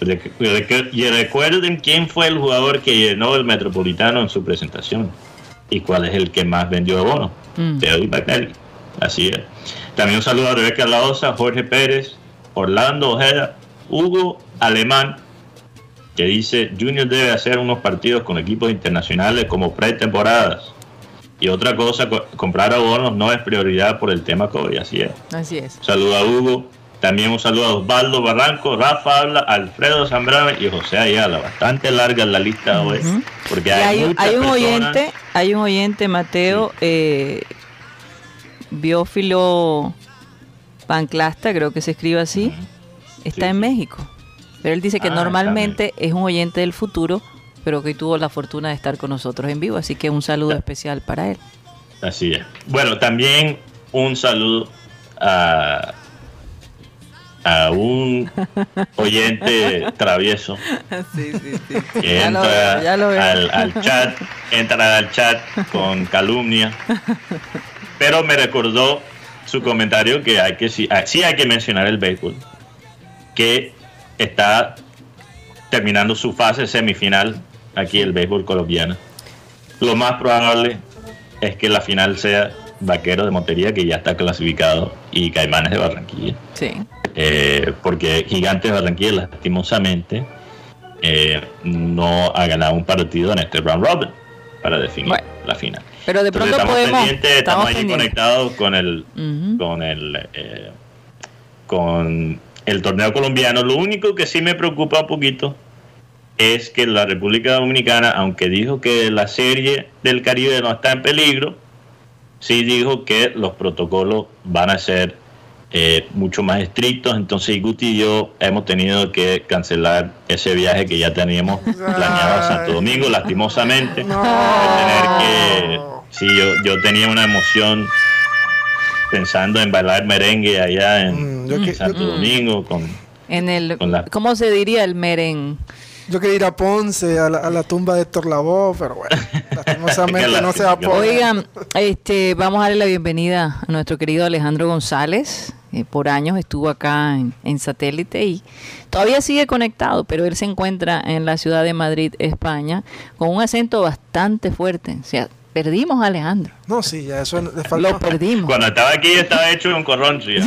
Y recuerden quién fue el jugador que llenó el Metropolitano en su presentación y cuál es el que más vendió bonos. Mm. Así es. También un saludo a Rebeca Laosa, Jorge Pérez, Orlando Ojeda, Hugo Alemán, que dice Junior debe hacer unos partidos con equipos internacionales como pretemporadas. Y otra cosa, comprar abonos no es prioridad por el tema COVID, así es. Así es. Saludo a Hugo. También un saludo a Osvaldo Barranco, Rafa Habla, Alfredo Zambrano y José Ayala. Bastante larga la lista hoy. Porque hay, un oyente, hay un oyente, Mateo, eh, biófilo panclasta, creo que se escribe así. Está en México. Pero él dice que ah, normalmente es un oyente del futuro, pero que tuvo la fortuna de estar con nosotros en vivo. Así que un saludo especial para él. Así es. Bueno, también un saludo a a un oyente travieso que entra al, chat, entra al chat con calumnia, pero me recordó su comentario que hay que sí, ah, sí hay que mencionar el béisbol, que está terminando su fase semifinal aquí el béisbol colombiano. Lo más probable es que la final sea Vaqueros de Montería, que ya está clasificado, y Caimanes de Barranquilla. Sí. Eh, porque Gigantes de Barranquilla, lastimosamente, eh, no ha ganado un partido en este round robin para definir Bueno. la final. Pero de Entonces, pronto estamos podemos. pendientes, estamos, ahí pendientes. conectados con el, con el, eh, con el torneo colombiano. Lo único que sí me preocupa un poquito es que la República Dominicana, aunque dijo que la serie del Caribe no está en peligro, sí dijo que los protocolos van a ser eh, mucho más estrictos. Entonces, Guti y yo hemos tenido que cancelar ese viaje que ya teníamos [LAUGHS] planeado a Santo Domingo, lastimosamente. No. Tener que. Sí, yo, yo tenía una emoción pensando en bailar merengue allá en, Mm, que- Santo yo- Domingo con En el, Con la- ¿Cómo se diría el meren? Yo quería ir a Ponce, a la, a la tumba de Héctor Lavoe, pero bueno, lastimosamente [LAUGHS] no se va a poder. Oigan, este, vamos a darle la bienvenida a nuestro querido Alejandro González. que por años estuvo acá en, en satélite y todavía sigue conectado, pero él se encuentra en la ciudad de Madrid, España, con un acento bastante fuerte. O sea, perdimos a Alejandro. No, sí, ya eso le falta. Lo perdimos. Cuando estaba aquí estaba hecho un corroncho [LAUGHS] ya.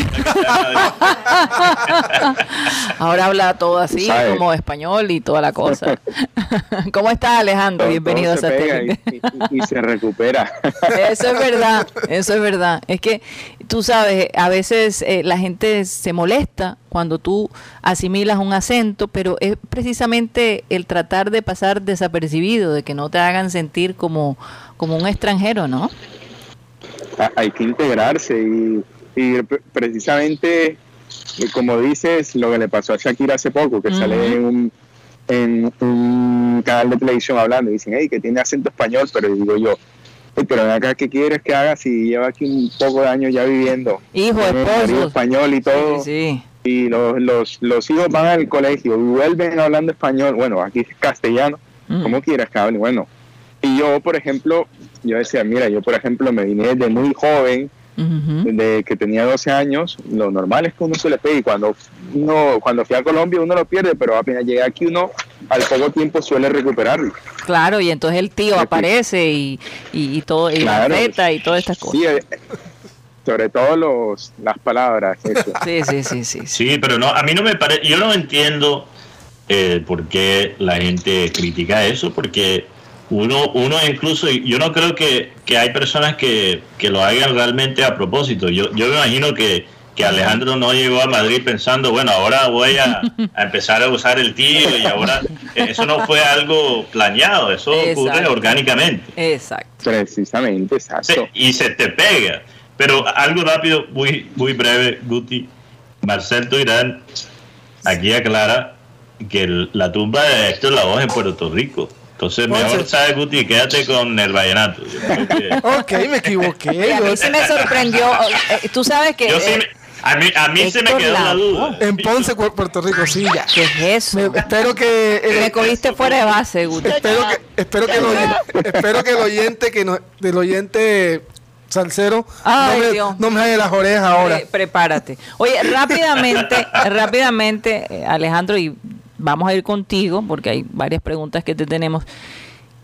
Ahora habla todo así, como español y toda la cosa. [LAUGHS] ¿Cómo estás, Alejandro? Todo- Bienvenido a todo se pega satélite. y, y- y se recupera. [LAUGHS] Eso es verdad, eso es verdad. Es que tú sabes, a veces eh, la gente se molesta cuando tú asimilas un acento, pero es precisamente el tratar de pasar desapercibido, de que no te hagan sentir como, como un extranjero, ¿no? Ha- Hay que integrarse y, y pre- precisamente, eh, como dices, lo que le pasó a Shakira hace poco, que sale en un, en un canal de televisión hablando y dicen, hey, que tiene acento español, pero digo yo, "Ey, pero acá, ¿qué quieres que haga si lleva aquí un poco de años ya viviendo? Hijo, esposo. español y todo. Sí, y los, los, los hijos van al colegio y vuelven hablando español, bueno, aquí es castellano, sí. Mm. como quieras que hable, bueno. Y yo, por ejemplo, yo decía, mira, yo por ejemplo me vine desde muy joven, Ujú. desde que tenía 12 años, lo normal es que uno se le pegue y cuando uno, cuando fui a Colombia uno lo pierde, pero apenas llegué aquí uno al poco tiempo suele recuperarlo. Claro, y entonces el tío Sí, aparece y, y, y todo, y Claro. la feta y todas estas cosas. Sí, eh, sobre todo los, las palabras, eso. [LAUGHS] Sí, sí, sí. sí. Sí, pero no, a mí no me parece, yo no entiendo eh, por qué la gente critica eso, porque uno, uno incluso, yo no creo que, que hay personas que, que lo hagan realmente a propósito. Yo, yo me imagino que, que Alejandro no llegó a Madrid pensando, bueno, ahora voy a, a empezar a usar el tío y ahora eh, eso no fue algo planeado, eso ocurre orgánicamente. Exacto. Precisamente, exacto. Se- y se te pega. Pero algo rápido, muy, muy breve, Guti. Marcel Tuirán aquí aclara que el- la tumba de Héctor Lavoe en Puerto Rico. Entonces, mejor sabes, Guti, quédate con el vallenato. Que- Ok, me equivoqué. Y a mí sí me sorprendió. eh, Tú sabes que. yo sí eh, me- a mí, a mí se me quedó la duda. en Ponce, Pu- Puerto Rico, sí, ya. ¿Qué es eso? Me- espero que. eh, Me cogiste fuera de base, Guti. espero que, espero que el oyente, espero que el oyente que no, del oyente salsero Ay, no, me, Dios. no me las orejas ahora. Eh, prepárate. Oye, rápidamente, [LAUGHS] rápidamente, eh, Alejandro, y vamos a ir contigo porque hay varias preguntas que te tenemos.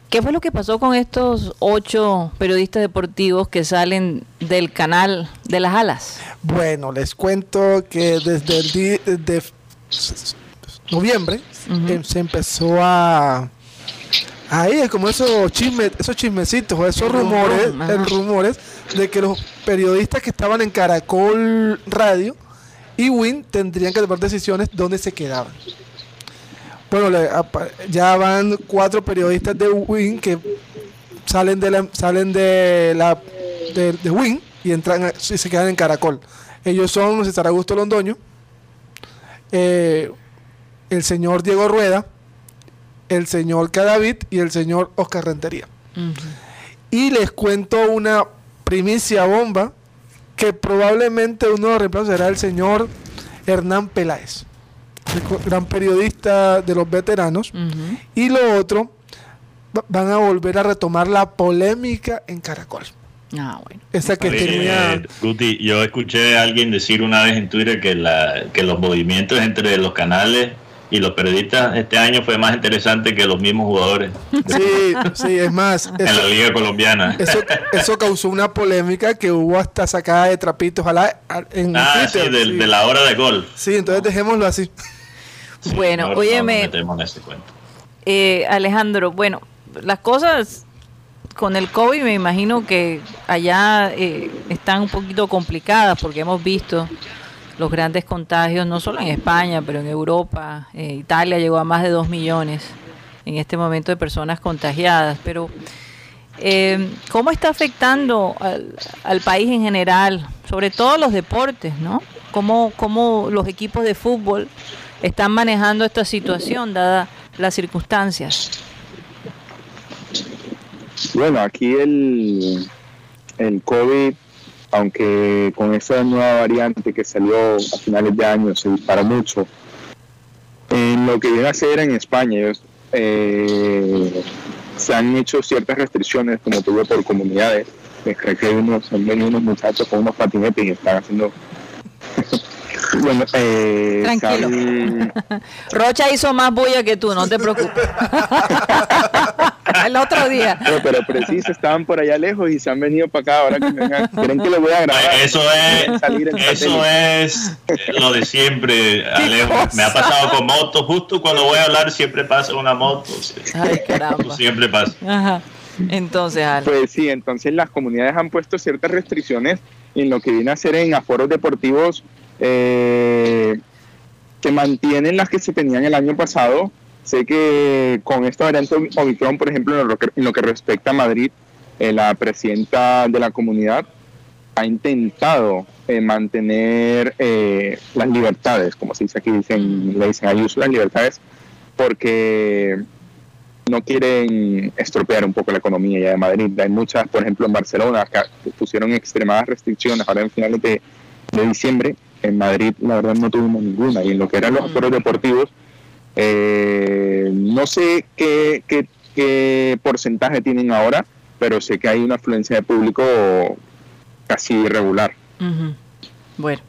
¿Qué fue lo que pasó con estos ocho periodistas deportivos que salen del canal de las alas? Bueno, les cuento que desde el di- de noviembre em- se empezó a ahí como esos chismes, esos chismecitos o esos rumores, el rumores de que los periodistas que estaban en Caracol Radio y Win tendrían que tomar decisiones dónde se quedaban. Bueno, ya van cuatro periodistas de Win que salen de la salen de la de, de Win y entran a- y se quedan en Caracol. Ellos son César Augusto Londoño, eh, el señor Diego Rueda, el señor Cadavid y el señor Oscar Rentería. Y les cuento una primicia bomba que probablemente uno de los reemplazos será el señor Hernán Peláez, gran periodista de los veteranos. Y lo otro, va- van a volver a retomar la polémica en Caracol. Ah, bueno. Esa que Oye, tenía... eh, Guti, yo escuché a alguien decir una vez en Twitter que, la, que los movimientos entre los canales y los periodistas este año fue más interesante que los mismos jugadores. [LAUGHS] Sí, sí, es más. en la Liga Colombiana. Eso, eso causó una polémica que hubo hasta sacada de trapitos ojalá en Ah, sí, de, la hora de gol. Sí, entonces dejémoslo así. Bueno, óyeme. Eh, Alejandro, bueno, las cosas con el COVID me imagino que allá eh, están un poquito complicadas porque hemos visto los grandes contagios, no solo en España, pero en Europa. Eh, Italia llegó a más de 2 millones en este momento de personas contagiadas. Pero, eh, ¿cómo está afectando al, país en general, sobre todo los deportes, ¿no? ¿Cómo, ¿Cómo los equipos de fútbol están manejando esta situación, dadas las circunstancias? Bueno, aquí el, el COVID aunque con esa nueva variante que salió a finales de año se disparó mucho. En lo que viene a ser en España, eh, se han hecho ciertas restricciones, como tuve por comunidades. Creo que unos, unos muchachos con unos patinetes y están haciendo Bueno, eh, Tranquilo. Rocha hizo más bulla que tú, no te preocupes. El otro día. pero preciso, estaban por allá lejos y se han venido para acá. Ahora que vengan, creen que lo voy a grabar. Eso es, eso es lo de siempre, [LAUGHS] Alejo. Me ha pasado con motos. Justo cuando voy a hablar, siempre pasa una moto. Ay, caramba. Siempre pasa. Ajá. Entonces, Ale. Pues sí, entonces las comunidades han puesto ciertas restricciones en lo que viene a ser en aforos deportivos eh, que mantienen las que se tenían el año pasado. Sé que con esta variante Omicron, por ejemplo, en lo que, respecta a Madrid, eh, la presidenta de la comunidad ha intentado eh, mantener eh, las libertades, como se dice aquí, dicen, le dicen Ayuso las libertades, porque no quieren estropear un poco la economía ya de Madrid. Hay muchas, por ejemplo, en Barcelona, que pusieron extremadas restricciones ahora en finales de, de diciembre en Madrid la verdad no tuvimos ninguna. Y en lo que eran los foros deportivos eh, no sé qué, qué, porcentaje tienen ahora pero sé que hay una afluencia de público casi irregular. Bueno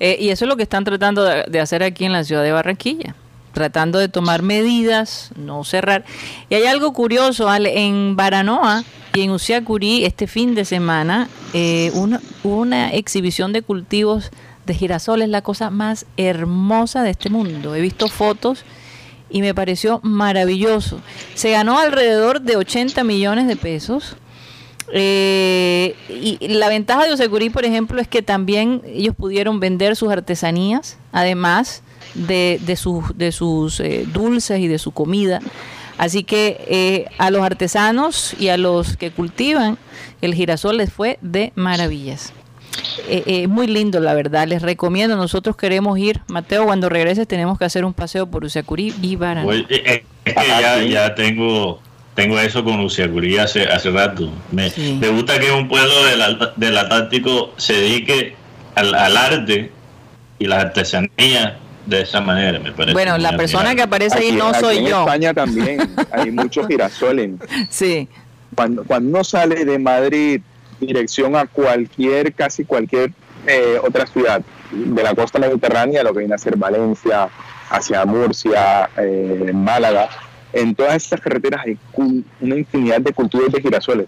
eh, y eso es lo que están tratando de, hacer aquí en la ciudad de Barranquilla tratando de tomar medidas, no cerrar. Y hay algo curioso, en Baranoa y en Uciacurí este fin de semana, eh, una, una exhibición de cultivos de girasol es la cosa más hermosa de este mundo. He visto fotos y me pareció maravilloso. Se ganó alrededor de 80 millones de pesos. Eh, y la ventaja de Osecurí, por ejemplo, es que también ellos pudieron vender sus artesanías, además de, de sus, de sus eh, dulces y de su comida. Así que eh, a los artesanos y a los que cultivan el girasol les fue de maravillas. Eh, eh, muy lindo, la verdad. Les recomiendo. Nosotros queremos ir. Mateo, cuando regreses, tenemos que hacer un paseo por Uciacurí y Barana. Eh, es que ya, ya tengo tengo eso con Uciacurí hace, hace rato. Me, me gusta que un pueblo del, del Atlántico se dedique al, arte y la artesanía de esa manera, me parece. Bueno, la persona que aparece ahí no soy yo. En España también [LAUGHS] hay muchos girasoles. Sí. Cuando, cuando uno sale de Madrid dirección a cualquier, casi cualquier eh, otra ciudad de la costa mediterránea, lo que viene a ser Valencia, hacia Murcia, eh, Málaga. En todas estas carreteras hay una infinidad de cultivos de girasoles.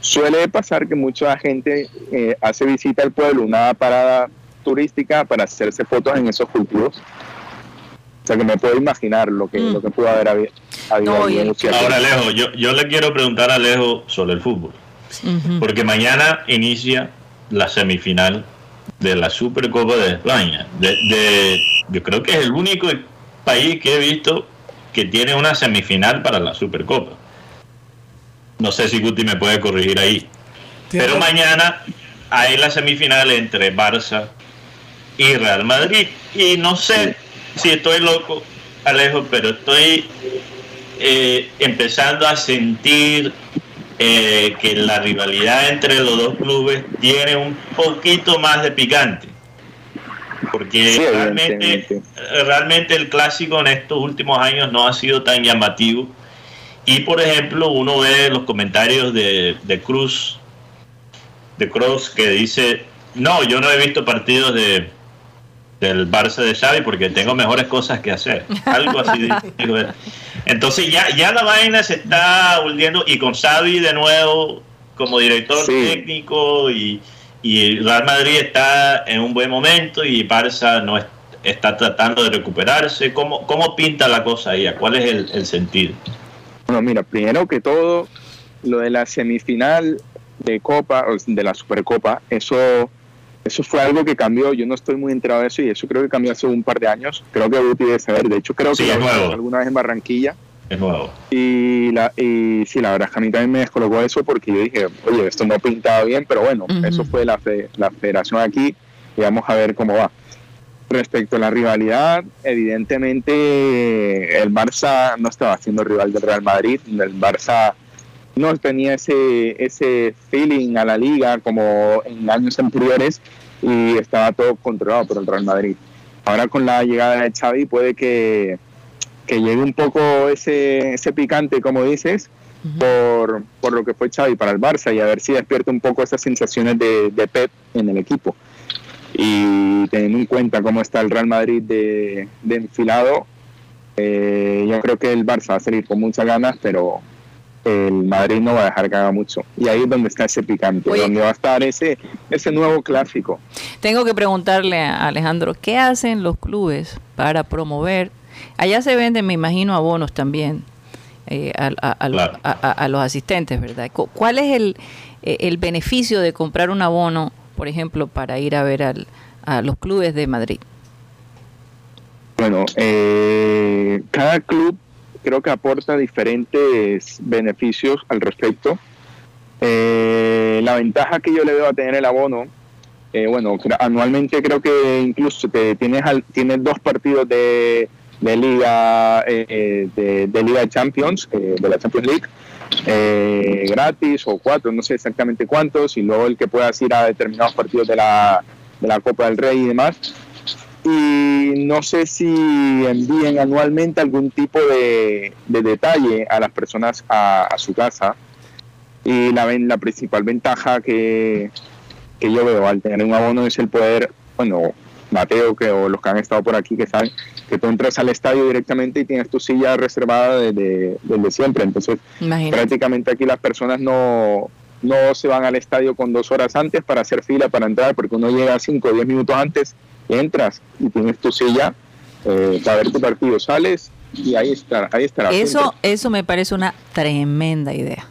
Suele pasar que mucha gente eh, hace visita al pueblo, una parada turística para hacerse fotos en esos cultivos. O sea que me puedo imaginar lo que, mm. lo que pudo haber habido. Ahora, Alejo, yo, yo le quiero preguntar a Alejo sobre el fútbol. Porque mañana inicia la semifinal de la Supercopa de España. De, yo creo que es el único país que he visto que tiene una semifinal para la Supercopa. No sé si Guti me puede corregir ahí. Pero mañana hay la semifinal entre Barça y Real Madrid. Y no sé si estoy loco, Alejo, pero estoy eh, empezando a sentir eh, que la rivalidad entre los dos clubes tiene un poquito más de picante. Porque realmente, realmente el clásico en estos últimos años no ha sido tan llamativo. Y por ejemplo, uno ve los comentarios de, de Cruz, de Cruz, que dice, no, yo no he visto partidos de, del Barça de Xavi porque tengo mejores cosas que hacer. Algo así. [LAUGHS] Entonces ya, ya la vaina se está volviendo y con Xavi de nuevo como director técnico y, y Real Madrid está en un buen momento y Barça no está tratando de recuperarse. ¿Cómo, cómo pinta la cosa ahí? ¿Cuál es el, el sentido? Bueno, mira, primero que todo, lo de la semifinal de Copa, de la Supercopa, eso eso fue algo que cambió, yo no estoy muy enterado de eso y eso creo que cambió hace un par de años, creo que Guti debe saber, de hecho creo que lo alguna vez en Barranquilla. Es nuevo. Y, la, y sí, la verdad es que a mí también me descolocó eso porque yo dije, oye, esto no pintaba bien, pero bueno, eso fue la, la federación aquí y vamos a ver cómo va. Respecto a la rivalidad, evidentemente el Barça no estaba siendo rival del Real Madrid, el Barça no tenía ese, ese feeling a la liga como en años anteriores y estaba todo controlado por el Real Madrid. Ahora con la llegada de Xavi puede que, llegue un poco ese, ese picante, como dices, por, por, lo que fue Xavi para el Barça y a ver si despierta un poco esas sensaciones de, de Pep en el equipo. Y teniendo en cuenta cómo está el Real Madrid de, de enfilado, eh, yo creo que el Barça va a salir con muchas ganas, pero el Madrid no va a dejar que haga mucho. Y ahí es donde está ese picante, donde va a estar ese, ese nuevo clásico. Tengo que preguntarle a Alejandro, ¿qué hacen los clubes para promover? Allá se venden, me imagino, abonos también eh, a, los asistentes, ¿verdad? ¿Cuál es el, eh, el beneficio de comprar un abono, por ejemplo, para ir a ver al, a los clubes de Madrid? Bueno, eh, cada club creo que aporta diferentes beneficios al respecto. Eh, la ventaja que yo le veo a tener el abono, eh, bueno, anualmente creo que incluso te, tienes, tienes dos partidos de, de liga eh, de, de, Champions, de la Champions League, gratis o cuatro, no sé exactamente cuántos, y luego el que puedas ir a determinados partidos de la, de la Copa del Rey y demás y no sé si envíen anualmente algún tipo de, detalle a las personas a, su casa. Y la, la principal ventaja que, que, yo veo al tener un abono es el poder, bueno, Mateo que, o los que han estado por aquí que saben que tú entras al estadio directamente y tienes tu silla reservada desde, desde siempre. Entonces, prácticamente aquí las personas no, no se van al estadio con dos horas antes para hacer fila para entrar, porque uno llega cinco o diez minutos antes entras y tienes tu silla eh, para ver tu partido, sales y ahí está, ahí estará. Eso, eso me parece una tremenda idea.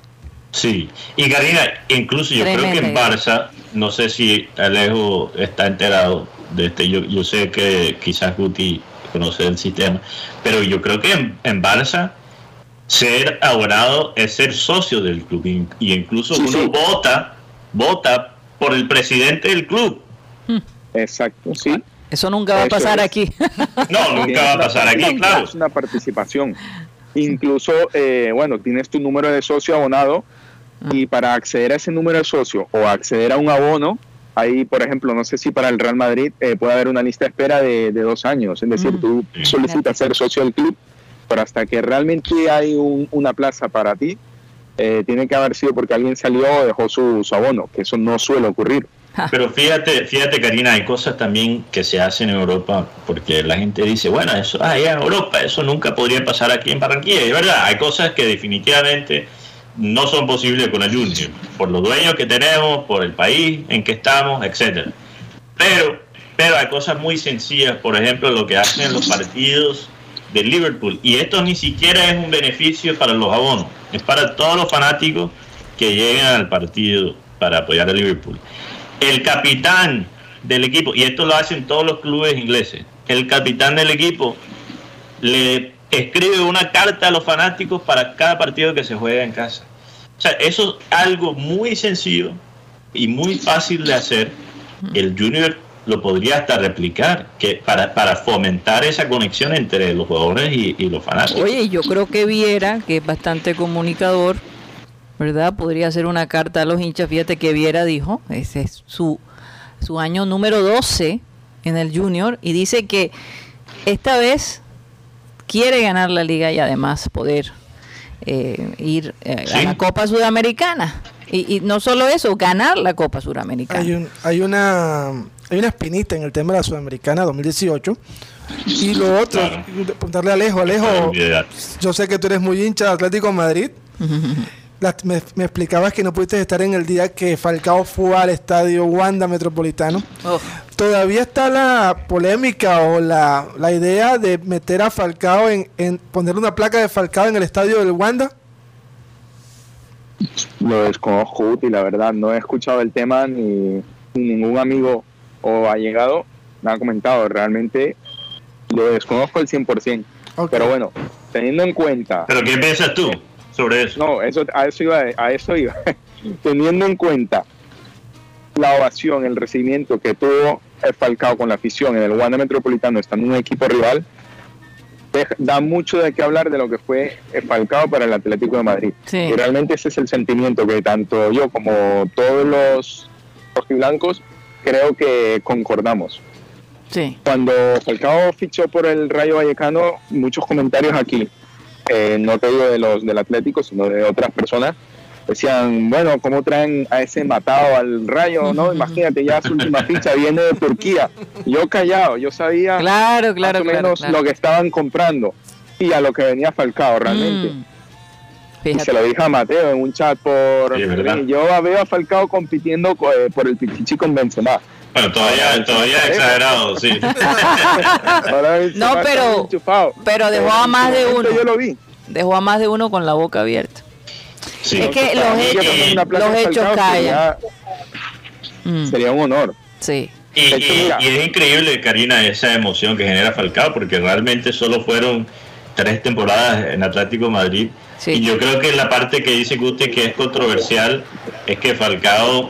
Sí, y Karina, incluso yo creo que en Barça, no sé si Alejo está enterado de este, yo, yo sé que quizás Guti conoce el sistema, pero yo creo que en, Barça ser abonado es ser socio del club y incluso uno vota, vota por el presidente del club. Hmm. Exacto, sí. Eso nunca va a pasar aquí. No, [LAUGHS] nunca va a pasar aquí, claro. Es una participación. Incluso, eh, bueno, tienes tu número de socio abonado y para acceder a ese número de socio o acceder a un abono, ahí, por ejemplo, no sé si para el Real Madrid eh, puede haber una lista de espera de, dos años. Es decir, tú solicitas ser socio del club, pero hasta que realmente hay una plaza para ti, eh, tiene que haber sido porque alguien salió o dejó su abono, que eso no suele ocurrir. Pero fíjate, fíjate Karina, hay cosas también que se hacen en Europa, porque la gente dice, bueno, eso, ah, ya en Europa, eso nunca podría pasar aquí en Barranquilla. Y verdad, hay cosas que definitivamente no son posibles con el Junior, por los dueños que tenemos, por el país en que estamos, etcétera. Pero, pero hay cosas muy sencillas, por ejemplo, lo que hacen los partidos de Liverpool. Y esto ni siquiera es un beneficio para los abonos, es para todos los fanáticos que lleguen al partido para apoyar a Liverpool el capitán del equipo, y esto lo hacen todos los clubes ingleses, el capitán del equipo le escribe una carta a los fanáticos para cada partido que se juega en casa. O sea, eso es algo muy sencillo y muy fácil de hacer. El junior lo podría hasta replicar que para, para fomentar esa conexión entre los jugadores y, y los fanáticos. Oye, yo creo que Viera, que es bastante comunicador, ¿verdad? Podría ser una carta a los hinchas. Fíjate que Viera dijo, ese es su, su año número 12 en el Junior, y dice que esta vez quiere ganar la liga y además poder eh, ir eh, a la Copa Sudamericana. Y, no solo eso, ganar la Copa Sudamericana. Hay, hay una hay una espinita en el tema de la Sudamericana 2018. Y lo otro, preguntarle a Alejo, Alejo, yo sé que tú eres muy hincha de Atlético Madrid. [LAUGHS] me, explicabas que no pudiste estar en el día que Falcao fue al estadio Wanda Metropolitano. ¿Todavía está la polémica o la, idea de meter a Falcao en, en poner una placa de Falcao en el estadio del Wanda? Lo desconozco, y la verdad. No he escuchado el tema ni, ningún amigo o ha llegado me ha comentado. Realmente lo desconozco al 100%. Pero bueno, teniendo en cuenta. ¿Pero qué piensas tú sobre eso? No, eso, a eso iba. A eso iba. [LAUGHS] teniendo en cuenta la ovación, el recibimiento que tuvo el Falcao con la afición en el Wanda Metropolitano, estando en un equipo rival, da mucho de qué hablar de lo que fue Falcao para el Atlético de Madrid. Y realmente ese es el sentimiento que tanto yo como todos los blancos creo que concordamos. Sí. Cuando Falcao fichó por el Rayo Vallecano, muchos comentarios aquí, eh, no te digo de los del Atlético, sino de otras personas, decían, bueno, ¿cómo traen a ese matado al rayo? No, [LAUGHS] imagínate, ya su última ficha viene de Turquía. Yo callado, yo sabía claro, claro, más o menos lo que estaban comprando y a lo que venía Falcao realmente. Mm. Se lo dije a Mateo en un chat por... yo veo a Falcao compitiendo eh, por el Pichichi con Benzema. Bueno, todavía, todavía exagerado, sí. [LAUGHS] [LAUGHS] no, pero, pero dejó a más de uno. Yo lo vi. Dejó a más de uno con la boca abierta. Es que los hechos, los hechos callan. Mm. Sería, un honor. Sí. Y, es increíble, Karina, esa emoción que genera Falcao, porque realmente solo fueron tres temporadas en Atlético Madrid. Y yo creo que la parte que dice Guti que es controversial es que Falcao,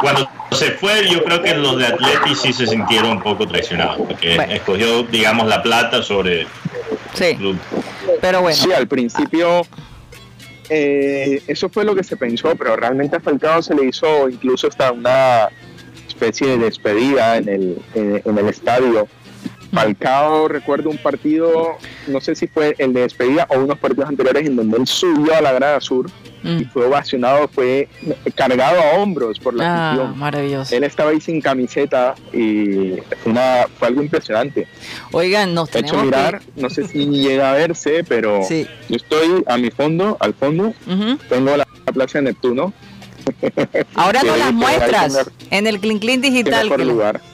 cuando se fue, yo creo que los de Atleti sí se sintieron un poco traicionados, porque escogió, digamos, la plata sobre sí. Pero bueno. Sí, al principio eh, eso fue lo que se pensó, pero realmente a Falcao se le hizo incluso hasta una especie de despedida en el, en, el estadio. Falcao, recuerdo un partido, no sé si fue el de despedida o unos partidos anteriores en donde él subió a la grada sur y mm. fue ovacionado, fue cargado a hombros por la ah, Maravilloso. Él estaba ahí sin camiseta y una, fue algo impresionante. Oigan, nos tenemos mirar, no sé si llega a verse, pero yo estoy a mi fondo, al fondo, tengo la plaza de Neptuno Ahora no las muestras en el Clean Clean Digital.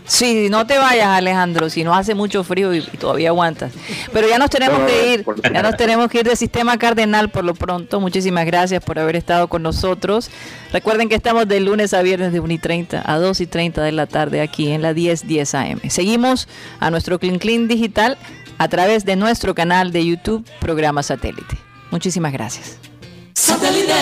Sí, no te vayas Alejandro, si no hace mucho frío y, todavía aguantas. Pero ya nos tenemos que ir, ya nos tenemos que ir del Sistema Cardenal por lo pronto. Muchísimas gracias por haber estado con nosotros. Recuerden que estamos de lunes a viernes de 1 y 30 a 2 y 30 de la tarde aquí en la 1010 10 AM. Seguimos a nuestro Clean Clean Digital a través de nuestro canal de YouTube, programa satélite. Muchísimas gracias. Satélite.